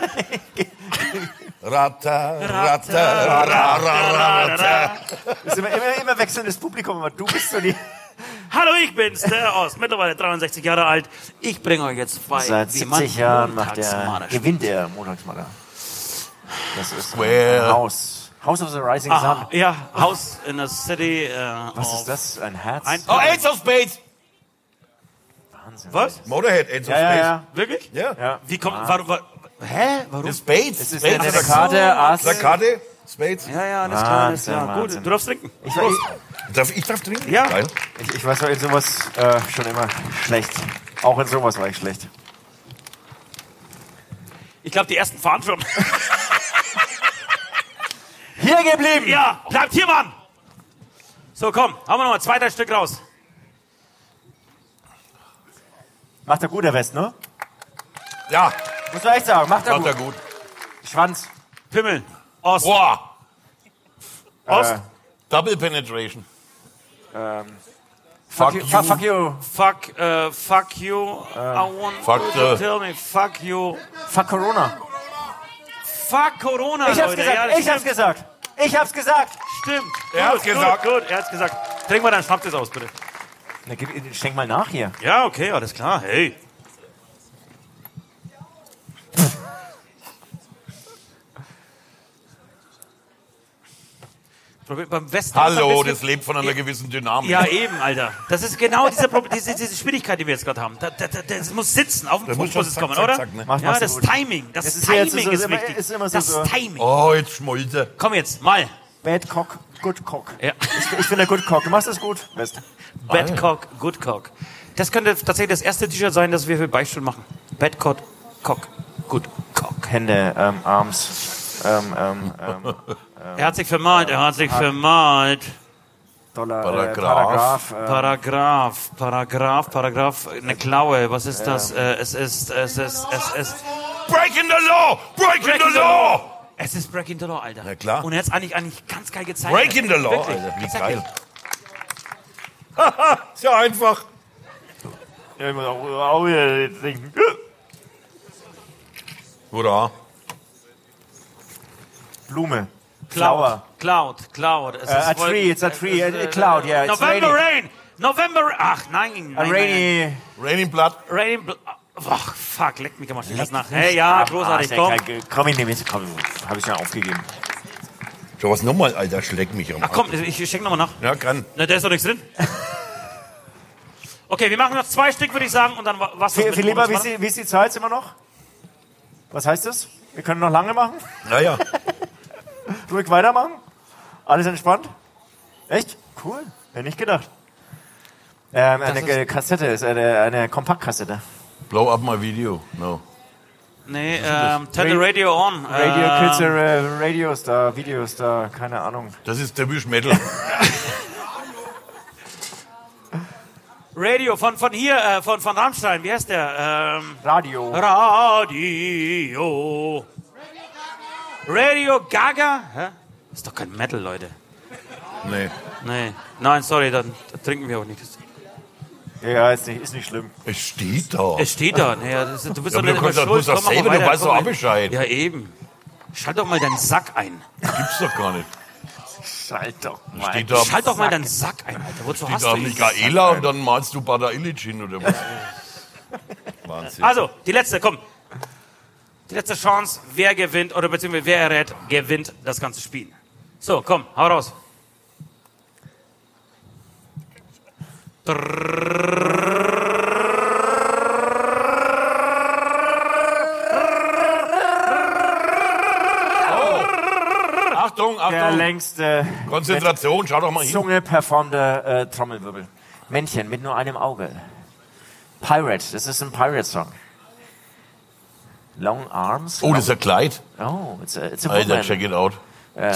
Rata, rata, ra, ra, rata. Es ist immer, immer, immer wechselndes Publikum, aber du bist so die. Hallo, ich bin's, der Ost, mittlerweile 63 Jahre alt. Ich bringe euch jetzt bei, Seit wie man 70 Jahren macht er, gewinnt er Montagsmaler. Das ist Square. ein Haus. House of the Rising Ah, Sun. ja, House in the City. Äh, Was of- ist das? Ein Herz? Ein- Oh, Aids of Spades! Wahnsinn. Was? Motorhead, Aids of Ja, ja, Spades. ja. Wirklich? Ja. ja. Wie kommt, warum, warum, hä? Warum? Das Spades. Es ist Spades eine oder Karte, Ass. Karte? Spades? Ja, ja, alles klar, alles Wahnsinn, klar. Gut, du darfst trinken. Ich, Darf, ich darf trinken? Ja. Geil. ich, ich war so in sowas äh, schon immer schlecht. Auch in sowas war ich schlecht. Ich glaube, die ersten fahren schon. Hier geblieben! ja, bleibt hier, Mann! So, komm, haben wir noch mal zwei, drei Stück raus. Macht er gut, der West, ne? Ja, Muss echt sagen, macht er macht er gut. gut. Schwanz. Pimmel, Ost, Boah, Ost, Äh, Double Penetration. fuck, Fuck you. Fuck, fuck you. fuck, äh, fuck you. I want fuck you to the- tell me, fuck you. Fuck Corona. Fuck Corona, Ich hab's Leute. gesagt, ja, das ich hab's stimmt, gesagt. Ich hab's gesagt. Stimmt. Er hat's gut, gesagt. Gut, gut, er hat's gesagt. Trink mal deinen Schnaps jetzt aus, bitte. Na, gib, schenk mal nach hier. Ja, okay, alles klar. Hey. Beim Westen Hallo, das lebt von einer gewissen Dynamik. Ja, eben, Alter. Das ist genau diese, Prob- diese, diese Schwierigkeit, die wir jetzt gerade haben. Da, da, da, das muss sitzen, auf dem Das Punkt muss muss schon es zack, kommen, zack, oder? zack, ne? Mach- ja, das gut. Timing. Das, Das ist Timing ist immer- wichtig. ist immer so- das so. Timing. Oh, jetzt schmollt er. Komm jetzt, mal. Bad Cock, Good Cock. Ja. Ich, ich bin der Good Cock. Du machst das gut. West. Bad Cock, Good Cock. Das könnte tatsächlich das erste T-Shirt sein, das wir für Beichtstuhl machen. Bad Cock, Cock, Good Cock. Hände, ähm, Arms, ähm, ähm, ähm, Er hat sich vermalt, er hat sich vermalt. Dollar, Paragraph. Äh, Paragraph äh, Paragraph, Paragraph, Paragraph, eine Klaue, was ist das? Äh, es ist, es ist, es ist, Breaking the law! Breaking, Breaking the law! es ist Breaking the Law, Alter. Na klar. Und er hat's eigentlich, eigentlich ganz geil gezeigt. Breaking the law, Wirklich, Alter. Wie geil. Ist ja einfach. Ja, ich muss auch, auch wieder trinken. Hurra. Blume. Cloud, Flower. Cloud, Cloud. Es Äh, a tree, it's a tree, a- a cloud, yeah, it's November raining. Rain, November, ach nein, A nein, rainy. Raining Blood. nein. Rain, Bl- ach fuck, leck mich am Arsch, das nach. Hey, ja, großartig, komm. Komm, ich nehme jetzt, komm, hab ich ja aufgegeben. Schau was nochmal, Alter, schleck mich am Ach komm, ich schenk nochmal nach. Ja, kann. Na, da ist doch nichts drin. Okay, wir machen noch zwei Stück, würde ich sagen, und dann wa- was Viel, mit wie die, wie ist die Zeit immer noch? Was heißt das? Wir können noch lange machen? Naja. Ruhig weitermachen? Alles entspannt? Echt? Cool. Hätte nicht gedacht. Ähm, eine ist- äh, Kassette ist eine, eine Kompaktkassette. Blow up my video. No. Nee, ähm, turn the Radio- radio on. Radio ähm, Kids, äh, Radiostar, Videostar, keine Ahnung. Das ist der Metal. Radio von, von hier, äh, von, von Rammstein, wie heißt der? Ähm, Radio. Radio. Radio Gaga? Hä? Ist doch kein Metal, Leute. Nee. Nee. Nein, sorry, dann, dann trinken wir auch nicht. Ja, ist nicht, ist nicht schlimm. Es steht da. Es steht da. Nee, das ist, du bist Ja, doch nicht du immer schuld. musst doch Komm, selber, du weißt doch auch Bescheid. Ja, eben. Schalt doch mal deinen Sack ein. Gibt's doch gar nicht. Schalt doch mal. Steht da, Schalt doch mal deinen Sack ein, Alter. Wozu steht hast da du? Michaela und dann malst du Bada Illich hin oder was? Wahnsinn. Also, die letzte, komm. Die letzte Chance, wer gewinnt oder beziehungsweise wer errät, gewinnt das ganze Spiel. So, komm, hau raus. Achtung, Der Achtung. längste Konzentration, schau doch mal hin. Zunge performende äh, Trommelwirbel. Männchen mit nur einem Auge. Pirate, das ist ein Pirate-Song. Long Arms. Oh, das ist ein Kleid. Oh, it's a, it's a Alter, woman. check it out.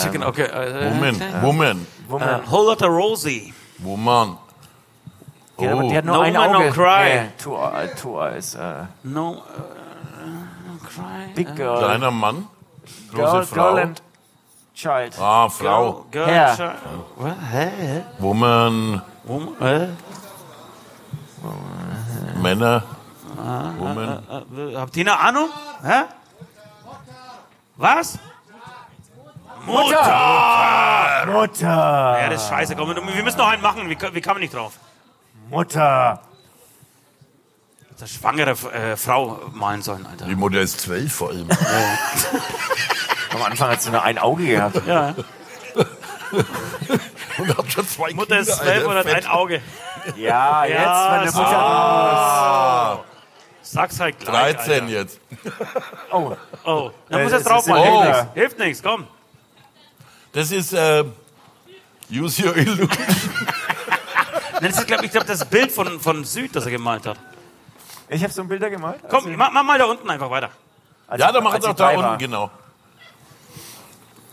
Chicken, okay. Äh, Woman, woman, woman. Äh, Whole Lotta Rosie. woman. die, hat, aber- die hat nur No ein Auge. No Cry. Nee, two, uh, two eyes. Uh, No, äh, no cry. big girl. Kleiner Mann, große girl, Frau. girl and child. Ah, Frau, Girl, girl, child. What? Hä? Woman, Woman, äh? Männer, Woman. Äh, Habt ihr eine Ahnung? Hä? Was? Mutter! Mutter. Ja, das ist scheiße. Komm, wir müssen noch einen machen. Wie, wie kann man nicht drauf? Mutter. Das schwangere äh, Frau malen sollen, Alter. Die Mutter ist zwölf vor allem. Am Anfang hat sie nur ein Auge gehabt. Ja. Und hat schon zwei Mutter ist Kinder, zwölf Alter, und hat ein Auge. Ja, jetzt, Ja, wenn der so. Sag's halt gleich. 13 Alter. jetzt. Oh, Oh, dann Äh, muss es jetzt drauf ein Hilft nichts. Hilft nichts, komm. Das ist äh, Use Your Illusion. Das ist, glaub, ich glaube, das Bild von, von Süd, das er gemalt hat. ich habe so ein Bilder gemalt. Komm, mach, mach mal da unten einfach weiter. Also, Ja, da als er sie doch da unten, war. genau.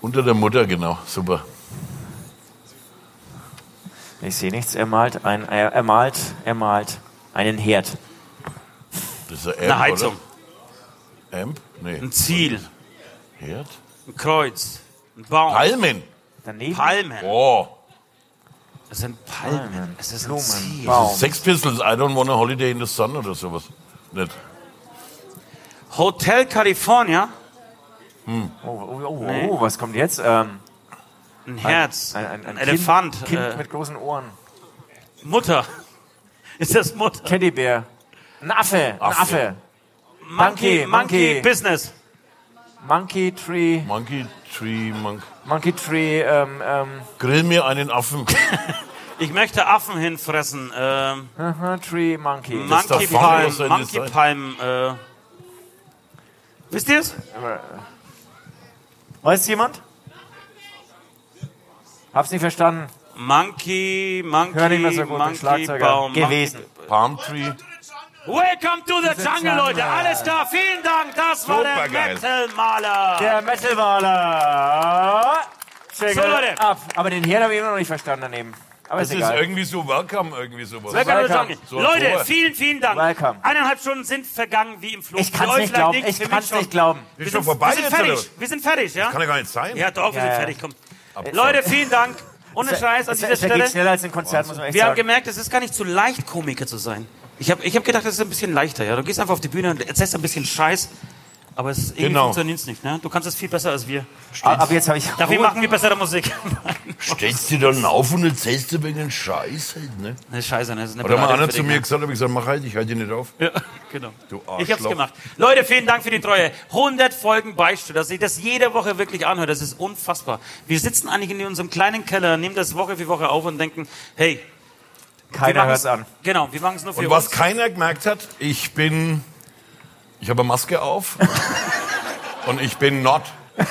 Unter der Mutter, genau. Super. Ich sehe nichts. Er malt, ein, er, er malt, er malt einen Herd. Das ist ein Amp, Eine Heizung, Oder? Amp? Nee. ein Ziel, Herd? ein Kreuz, ein Baum, Palmen. Daneben Palmen. Oh. Das sind Palmen. Es ist ein Blumen, Ziel. Baum. Sex Pistols, I don't want a holiday in the sun oder sowas. Nicht. Hotel California, Oh, oh, oh, Nee. oh, was kommt jetzt? Ähm, ein Herz, ein, ein, ein, ein Elefant, Kind, kind äh, mit großen Ohren. Mutter. Ist das Mutter? Teddybär. Ein Affe. Ein Affe. Affe. Monkey, Monkey, Monkey, Monkey. Business. Monkey Tree. Monkey Tree, Monk. Monkey Tree. Ähm, ähm, Grill mir einen Affen. Ich möchte Affen hinfressen. Ähm, Tree Monkey. Monkey Palm, Monkey? Palm. Äh, wisst ihr es? Weiß jemand? Hab's nicht verstanden. Monkey, Monkey, Hör nicht mehr so gut, Monkey. Baum. Gewesen. Palm Tree. Welcome to the Jungle, Leute. Alles klar, vielen Dank. Das war der. Metal-Maler. Der Metalwaler. Check So, Leute. ab. Aber den Herd habe ich immer noch nicht verstanden daneben. Aber Das ist ist irgendwie so Welcome, irgendwie sowas. Welcome Welcome. So, Leute, vielen, vielen Dank. Welcome. Eineinhalb Stunden sind vergangen wie im Flug. Ich Für euch nicht glauben. Ich für mich kann's schon. nicht glauben. Wir sind, schon vorbei wir sind jetzt, fertig. oder? Wir sind fertig, ja? Kann ja gar nicht sein. Ja, doch, wir Ja, sind ja. fertig. Komm. Leute, vielen Dank. Ohne Scheiß an Es, dieser es geht Stelle. schneller als ein Konzert, muss man echt Wir haben sagen. gemerkt, es ist gar nicht so leicht, Komiker zu sein. Ich habe ich hab gedacht, das ist ein bisschen leichter. Ja? Du gehst einfach auf die Bühne und erzählst ein bisschen Scheiß, aber es, irgendwie Genau. funktioniert es nicht. Ne? Du kannst es viel besser als wir. Aber ab jetzt habe ich Dafür machen wir bessere Musik. Stellst du dann auf und erzählst du wegen Scheiß halt, ne? Das ist scheiße, ne? das ist eine Oder mal einer zu mir gesagt, habe ich gesagt, mach halt, ich halte dich nicht auf. Ja, genau. Du Ich hab's Arschloch. gemacht. Leute, vielen Dank für die Treue. 100 Folgen Beichtstuhl, dass ich das jede Woche wirklich anhöre, das ist unfassbar. Wir sitzen eigentlich in unserem kleinen Keller, nehmen das Woche für Woche auf und denken, hey, Keiner hört's an. Genau, wir machen es nur für Und was uns. keiner gemerkt hat, ich bin, ich habe eine Maske auf und ich bin not.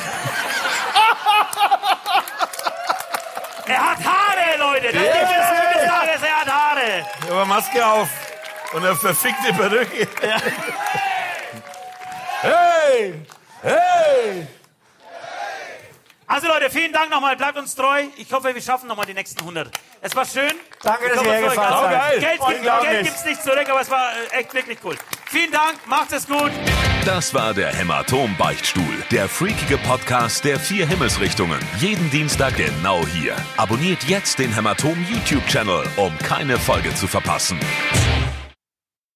Er hat Haare, Leute. Das yeah. ist des Tages, er hat Haare. Ich habe eine Maske auf und eine verfickte Perücke. Hey! Hey! Also Leute, vielen Dank nochmal. Bleibt uns treu. Ich hoffe, wir schaffen nochmal die nächsten 100. Es war schön. Danke, Ich dass ihr hergefahren seid. Geld, gibt. Geld gibt's nicht zurück, aber es war äh, echt wirklich cool. Vielen Dank. Macht es gut. Das war der Hämatom-Beichtstuhl, der freakige Podcast der vier Himmelsrichtungen. Jeden Dienstag genau hier. Abonniert jetzt den Hämatom YouTube-Channel, um keine Folge zu verpassen.